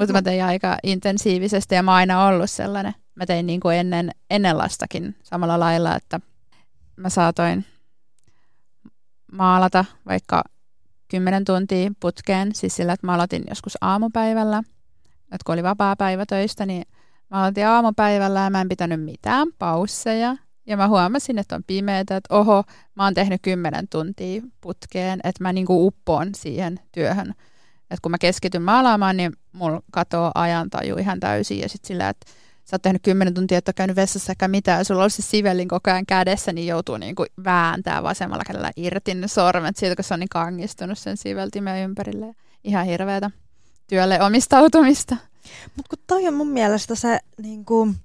Mutta mä tein aika intensiivisesti ja mä oon aina ollut sellainen. Mä tein niin kuin ennen, ennen lastakin samalla lailla, että mä saatoin maalata vaikka 10 tuntia putkeen, siis sillä, että mä aloitin joskus aamupäivällä, että kun oli vapaa päivä töistä, niin mä aloitin aamupäivällä ja mä en pitänyt mitään pausseja. Ja mä huomasin, että on pimeätä, että oho, mä oon tehnyt 10 tuntia putkeen, että mä niinku uppoon siihen työhön. Että kun mä keskityn maalaamaan, niin mulla katoo ajantaju ihan täysin. Ja sitten sillä, että sä oot tehnyt 10 tuntia, että käynyt vessassa eikä mitään, ja sulla on se sivellin koko ajan kädessä, niin joutuu niinku vääntää vasemmalla kädellä irti ne sormet siitä, kun se on niin kangistunut sen siveltimen ympärille. Ihan hirveätä työlle omistautumista. Mutta kun toi on mun mielestä se niin kuin,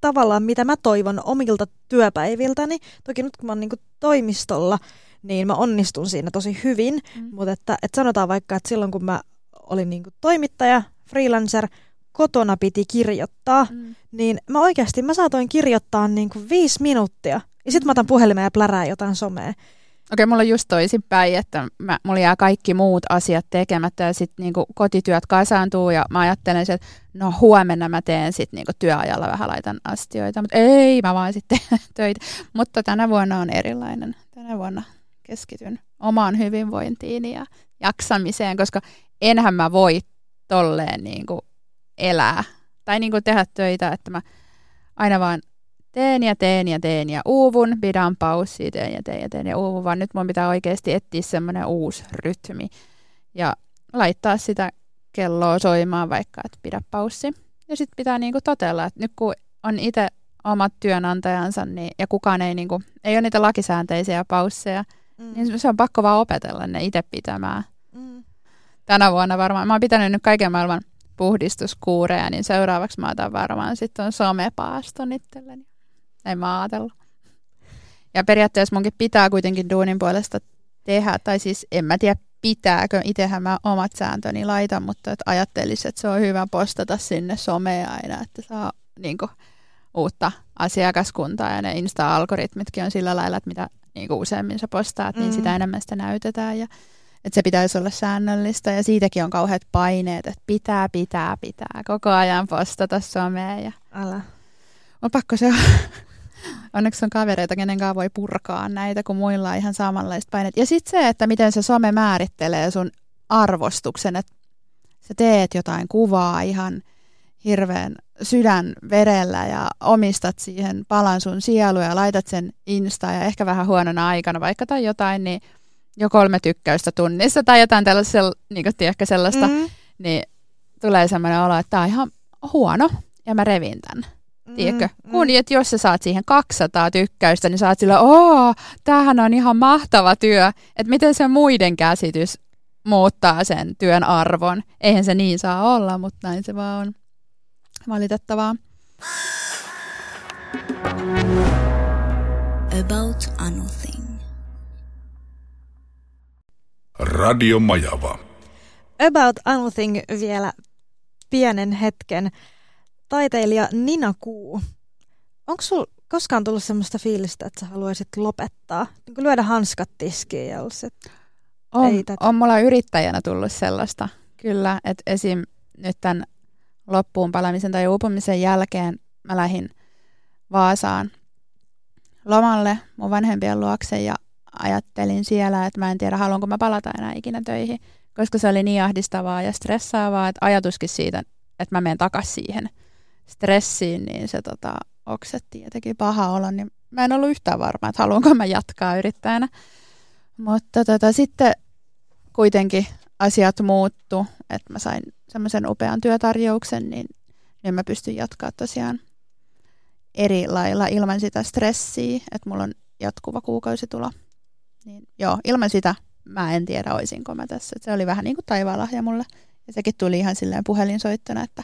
tavallaan, mitä mä toivon omilta työpäiviltäni. Toki nyt kun mä oon niin kuin, toimistolla, niin mä onnistun siinä tosi hyvin. Mm. Mutta että, että sanotaan vaikka, että silloin kun mä olin niin kuin, toimittaja, freelancer, kotona piti kirjoittaa, Mm. niin mä oikeasti mä saatoin kirjoittaa niin kuin viisi minuuttia. Ja sitten mä otan puhelimen ja plärää jotain somea. Okei, mulla on just toisinpäin, että mä, mulla jää kaikki muut asiat tekemättä ja sitten niinku kotityöt kasaantuu ja mä ajattelen, että no huomenna mä teen sitten niinku työajalla vähän laitan astioita, mutta ei, mä vaan sitten töitä. Mutta tänä vuonna on erilainen. Tänä vuonna keskityn omaan hyvinvointiin ja jaksamiseen, koska enhän mä voi tolleen niinku elää tai niinku tehdä töitä, että mä aina vaan teen ja teen ja teen ja uuvun, pidän paussia, teen ja teen ja teen ja uuvun, vaan nyt mun pitää oikeasti etsiä semmoinen uusi rytmi ja laittaa sitä kelloa soimaan vaikka, että pidä paussi. Ja sitten pitää niinku totella, että nyt kun on itse omat työnantajansa niin, ja kukaan ei, niinku, ei ole niitä lakisäänteisiä pausseja, Mm. niin se on pakko vaan opetella ne itse pitämään. Mm. Tänä vuonna varmaan, mä oon pitänyt nyt kaiken maailman puhdistuskuureja, niin seuraavaksi mä otan varmaan sitten on somepaaston itselleni. Ei mä ajatellut. Ja periaatteessa munkin pitää kuitenkin duunin puolesta tehdä, tai siis en mä tiedä pitääkö, itsehän mä omat sääntöni laitan, mutta että ajattelisin, että se on hyvä postata sinne someen aina, että saa niin kuin, uutta asiakaskuntaa ja ne Insta-algoritmitkin on sillä lailla, että mitä niin kuin useammin sä postaat, mm. niin sitä enemmän sitä näytetään ja että se pitäisi olla säännöllistä ja siitäkin on kauheat paineet, että pitää, pitää, pitää koko ajan postata someen. Ja... Älä. On pakko se Onneksi on kavereita, kenen kanssa voi purkaa näitä, kun muilla on ihan samanlaiset paineet. Ja sitten se, että miten se some määrittelee sun arvostuksen, että sä teet jotain kuvaa ihan hirveän sydän verellä ja omistat siihen palan sun sielua ja laitat sen Insta ja ehkä vähän huonona aikana vaikka tai jotain, niin jo kolme tykkäystä tunnissa tai jotain tällaista, niin kuin ehkä sellaista, mm-hmm. niin tulee semmoinen olo, että tämä on ihan huono ja mä revin tämän. Mm, Tiedätkö? Mm. Kun että jos sä saat siihen 200 tykkäystä, niin saat sillä, oo, tämähän on ihan mahtava työ. Että miten se muiden käsitys muuttaa sen työn arvon. Eihän se niin saa olla, mutta näin se vaan on valitettavaa. About anything. Radio Majava. About anything vielä pienen hetken taiteilija Nina Kuu. Onko sulla koskaan tullut sellaista fiilistä, että sä haluaisit lopettaa? Niin kuin lyödä hanskat tiskiin ja olisit, on, on mulla yrittäjänä tullut sellaista, kyllä. Että esim. nyt tämän loppuun palamisen tai uupumisen jälkeen mä lähdin Vaasaan lomalle mun vanhempien luokse ja ajattelin siellä, että mä en tiedä, haluanko mä palata enää ikinä töihin, koska se oli niin ahdistavaa ja stressaavaa, että ajatuskin siitä, että mä menen takaisin siihen – stressiin, niin se tota, oksetti ja teki paha olla, niin mä en ollut yhtään varma, että haluanko mä jatkaa yrittäjänä. Mutta tota, sitten kuitenkin asiat muuttu, että mä sain semmoisen upean työtarjouksen, niin, niin mä pystyn jatkaa tosiaan eri lailla ilman sitä stressiä, että mulla on jatkuva kuukausitulo. Niin joo, ilman sitä mä en tiedä, oisinko mä tässä. Et se oli vähän niin kuin taivaanlahja mulle. Ja sekin tuli ihan silleen puhelinsoittona, että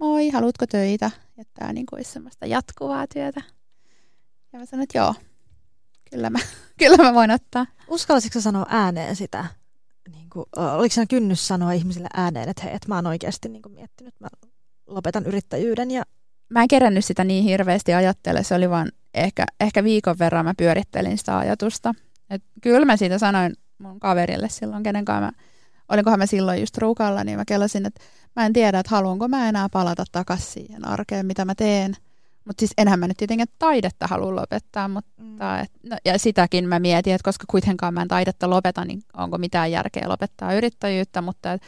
moi, haluatko töitä? Ja tämä niin olisi semmoista jatkuvaa työtä. Ja mä sanoin, että joo, kyllä mä, kyllä mä voin ottaa. Uskallisitko sanoa ääneen sitä? Niin kuin, oliko se kynnys sanoa ihmisille ääneen, että hei, että mä oon oikeasti niin kuin miettinyt, mä lopetan yrittäjyyden. Ja... Mä en kerännyt sitä niin hirveästi ajattele, se oli vaan ehkä, ehkä viikon verran mä pyörittelin sitä ajatusta. Et kyllä mä siitä sanoin mun kaverille silloin, kenen kanssa mä, olinkohan mä silloin just ruukalla, niin mä kelasin, että mä en tiedä, että haluanko mä enää palata takaisin siihen arkeen, mitä mä teen. Mutta siis enhän mä nyt tietenkin taidetta halua lopettaa, mutta mm. et, no, ja sitäkin mä mietin, että koska kuitenkaan mä en taidetta lopeta, niin onko mitään järkeä lopettaa yrittäjyyttä, mutta et,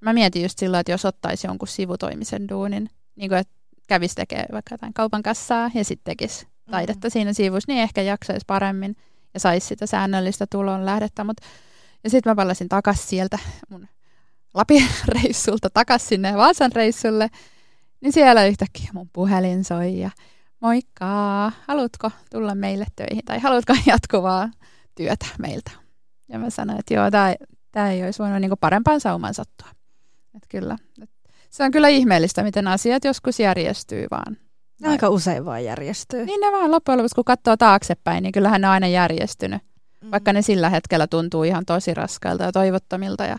mä mietin just sillä, että jos ottaisi jonkun sivutoimisen duunin, niin kuin, että kävisi tekemään vaikka jotain kaupan kassaa ja sitten tekisi taidetta mm. siinä sivussa, niin ehkä jaksaisi paremmin ja saisi sitä säännöllistä tulon lähdettä. Mut, ja sitten mä palasin takaisin sieltä mun Lapin reissulta takaisin sinne Vaasan reissulle, niin siellä yhtäkkiä mun puhelin soi ja moikka, haluatko tulla meille töihin tai haluatko jatkuvaa työtä meiltä? Ja mä sanoin, että joo, tämä ei olisi voinut niinku parempaan saumaan sattua. Et kyllä, et se on kyllä ihmeellistä, miten asiat joskus järjestyy vaan. Ne aika usein vaan järjestyy. Niin ne vaan loppujen lopuksi, kun katsoo taaksepäin, niin kyllähän ne on aina järjestynyt. Mm. Vaikka ne sillä hetkellä tuntuu ihan tosi raskailta ja toivottomilta ja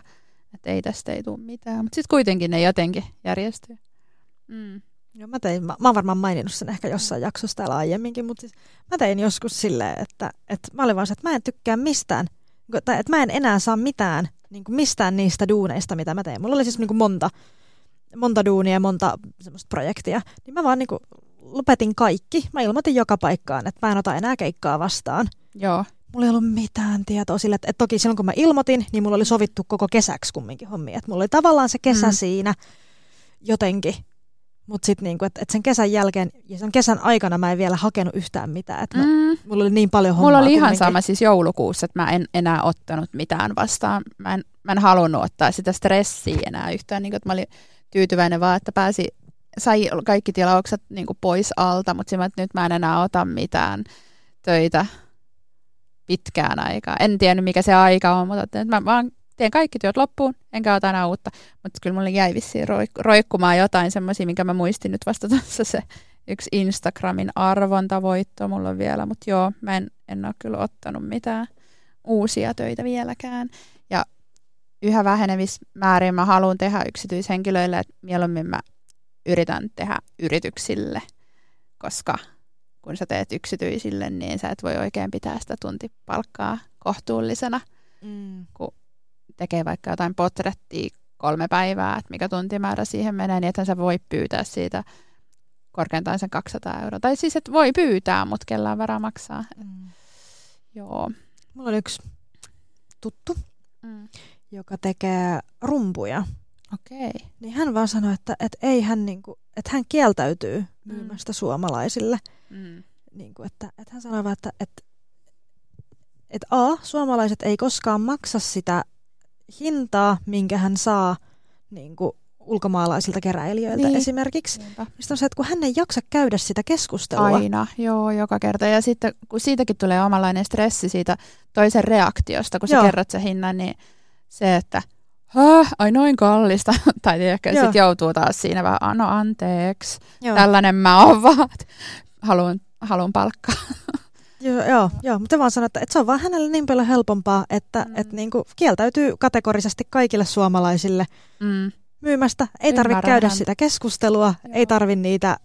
että ei tästä ei tule mitään. Mutta sitten kuitenkin ne jotenkin järjestyy. Mm. Joo, mä, tein, mä, mä oon varmaan maininnut sen ehkä jossain jaksossa täällä aiemminkin, mutta siis mä tein joskus silleen, että, että mä olin vaan se, että mä en tykkää mistään, tai että mä en enää saa mitään niin kuin mistään niistä duuneista, mitä mä teen. Mulla oli siis niin kuin monta, monta duunia ja monta semmoista projektia, niin mä vaan niin kuin lopetin kaikki. Mä ilmoitin joka paikkaan, että mä en ota enää keikkaa vastaan. Joo mulla ei ollut mitään tietoa sille, että, että toki silloin kun mä ilmoitin, niin mulla oli sovittu koko kesäksi kumminkin hommia. Että mulla oli tavallaan se kesä mm. siinä jotenkin. Mutta sitten niinku, että et sen kesän jälkeen ja sen kesän aikana mä en vielä hakenut yhtään mitään. Että mm. mulla oli niin paljon hommaa. Mulla oli kumminkin. ihan sama siis joulukuussa, että mä en enää ottanut mitään vastaan. Mä en, mä en halunnut ottaa sitä stressiä enää yhtään. Niin että mä olin tyytyväinen vaan, että pääsi, sai kaikki tilaukset niin pois alta, mutta nyt mä en enää ota mitään töitä pitkään aikaa. En tiennyt, mikä se aika on, mutta että mä vaan teen kaikki työt loppuun, enkä ota enää uutta. Mutta kyllä mulle jäi vissiin roik- roikkumaan jotain semmoisia, minkä mä muistin nyt vasta tuossa se yksi Instagramin arvontavoitto mulla on vielä. Mutta joo, mä en, en ole kyllä ottanut mitään uusia töitä vieläkään. Ja yhä vähenevissä määrin mä haluan tehdä yksityishenkilöille, että mieluummin mä yritän tehdä yrityksille, koska kun sä teet yksityisille, niin sä et voi oikein pitää sitä tuntipalkkaa kohtuullisena, Mm. kun tekee vaikka jotain potrettia kolme päivää, että mikä tuntimäärä siihen menee, niin että sä voi pyytää siitä korkeintaan sen 200 euroa. Tai siis, että voi pyytää, mutta kellään varaa maksaa. Mm. Joo. Mulla on yksi tuttu, Mm. joka tekee rumpuja. Okei. Okay. Niin hän vaan sanoi, että, että, ei hän, niinku, että hän kieltäytyy myymästä suomalaisille. Mm. Niin kuin, että, että hän sanoi vaan, että, että, että A, suomalaiset ei koskaan maksa sitä hintaa, minkä hän saa niin kuin, ulkomaalaisilta keräilijöiltä Niin. esimerkiksi. Niinpä. Mistä on se, että kun hän ei jaksa käydä sitä keskustelua. Aina, joo, joka kerta. Ja sitten kun siitäkin tulee omanlainen stressi siitä toisen reaktiosta, kun sä Joo. kerrot sen hinnan, niin se, että Häh, ai noin kallista, tai ehkä sitten joutuu taas siinä vähän, "Ah, no anteeksi, Joo, tällainen mä oon vaan, haluan palkkaa. joo, joo, joo, mutta vaan sanoin, että, että se on vaan hänelle niin paljon helpompaa, että, Mm. että niin kuin kieltäytyy kategorisesti kaikille suomalaisille Mm. myymästä. Ei tarvitse käydä häntä. sitä keskustelua, Joo. ei tarvi niitä,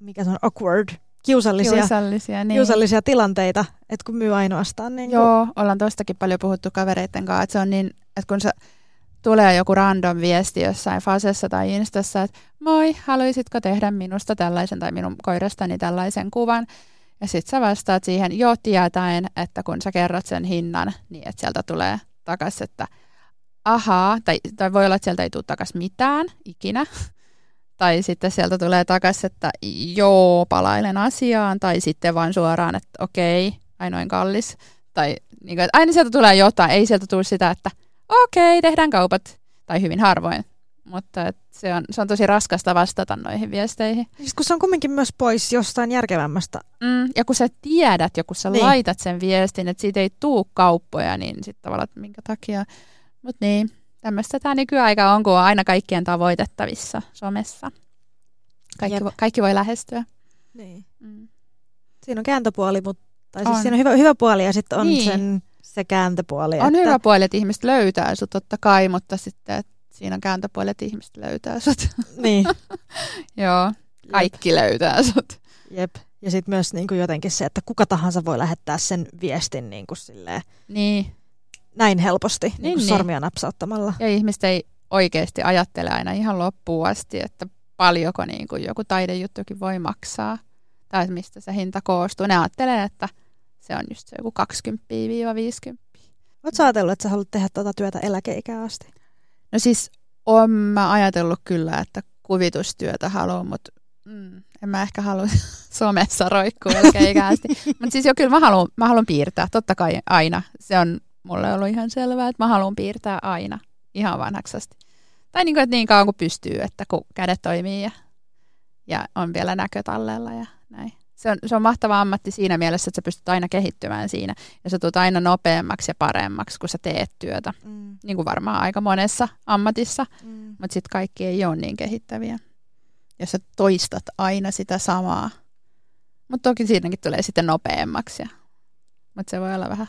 mikä se on, awkward, kiusallisia, Kiusallisia, niin. kiusallisia tilanteita, että kun myy ainoastaan niin kuin, Joo, ollaan tostakin paljon puhuttu kavereiden kanssa, että se on niin, että kun se tulee joku random viesti jossain Fasessa tai Instassa, että moi, haluaisitko tehdä minusta tällaisen tai minun koirastani tällaisen kuvan, ja sitten sä vastaat siihen jo tietäen, että kun sä kerrot sen hinnan, niin että sieltä tulee takaisin, että ahaa, tai, tai voi olla, että sieltä ei tule takaisin mitään ikinä, tai sitten sieltä tulee takaisin, että joo, palailen asiaan, tai sitten vaan suoraan, että okei, ai noin kallis, tai niin kuin, että aina sieltä tulee jotain, ei sieltä tule sitä, että okei, tehdään kaupat, tai hyvin harvoin. Mutta et se, on, se on tosi raskasta vastata noihin viesteihin. Siis kun se on kumminkin myös pois jostain järkevämmästä. Mm, ja kun sä tiedät ja kun sä niin. Laitat sen viestin, että siitä ei tuu kauppoja, niin sitten tavallaan, että minkä takia. Mutta niin, tämmöistä tämä nykyaika on, kun on aina kaikkien tavoitettavissa somessa. Kaikki, Jep. vo, kaikki voi lähestyä. Niin. Mm. Siinä on kääntöpuoli, mutta tai siis On. siinä on hyvä, hyvä puoli ja sitten on niin. sen, se kääntöpuoli. On että, hyvä puoli, että ihmiset löytää sut totta kai, mutta sitten että siinä on kääntöpuoli, että ihmiset löytää sut. Niin, Joo, kaikki löytää sut. jep. Ja sitten myös niin kuin jotenkin se, että kuka tahansa voi lähettää sen viestin niin kuin silleen, Niin, näin helposti, niin, Niin, niin kuin niin. sormia napsauttamalla. ja ihmiset ei oikeasti ajattele aina ihan loppuun asti, että paljonko niin kuin joku taidejuttukin voi maksaa tai mistä se hinta koostuu. Ne ajattelee, että se on just se joku 20-50. Oletko ajatellut, että sä haluat tehdä tuota työtä eläkeikään asti? No siis olen mä ajatellut kyllä, että kuvitustyötä haluan, mutta mm, en mä ehkä halua somessa roikkua elkeikästi. mutta siis jo kyllä mä haluan, mä haluan piirtää, totta kai aina. Se on mulle ollut ihan selvää, että mä haluan piirtää aina, ihan vanhaksi asti. Tai niin, kuin, että niin kauan kuin pystyy, että kun kädet toimii ja, ja on vielä näkö tallella ja näin. Se on, se on mahtava ammatti siinä mielessä, että sä pystyt aina kehittymään siinä ja sä tulet aina nopeammaksi ja paremmaksi, kun sä teet työtä. Mm. Niin kuin varmaan aika monessa ammatissa, Mm. mutta sitten kaikki ei ole niin kehittäviä. Jos sä toistat aina sitä samaa. Mutta toki siinäkin tulee sitten nopeammaksi. Ja, mutta se voi olla vähän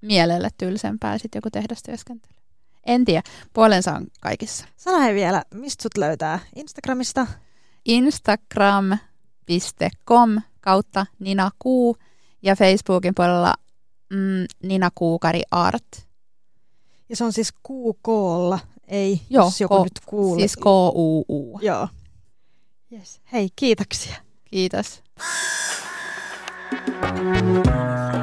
mielelle tylsempää sitten joku tehdastyöskentely. En tiedä, puolensa on kaikissa. Sano hei vielä, mistä sut löytää? Instagramista? Instagram.com kautta Nina Kuu ja Facebookin puolella mm, Nina Kuukari Art. Ja se on siis QKlla, ei Joo, jos joku K- nyt kuulee. Siis K-U-U. Joo. Yes. Hei, kiitoksia. Kiitos. Radiomaja.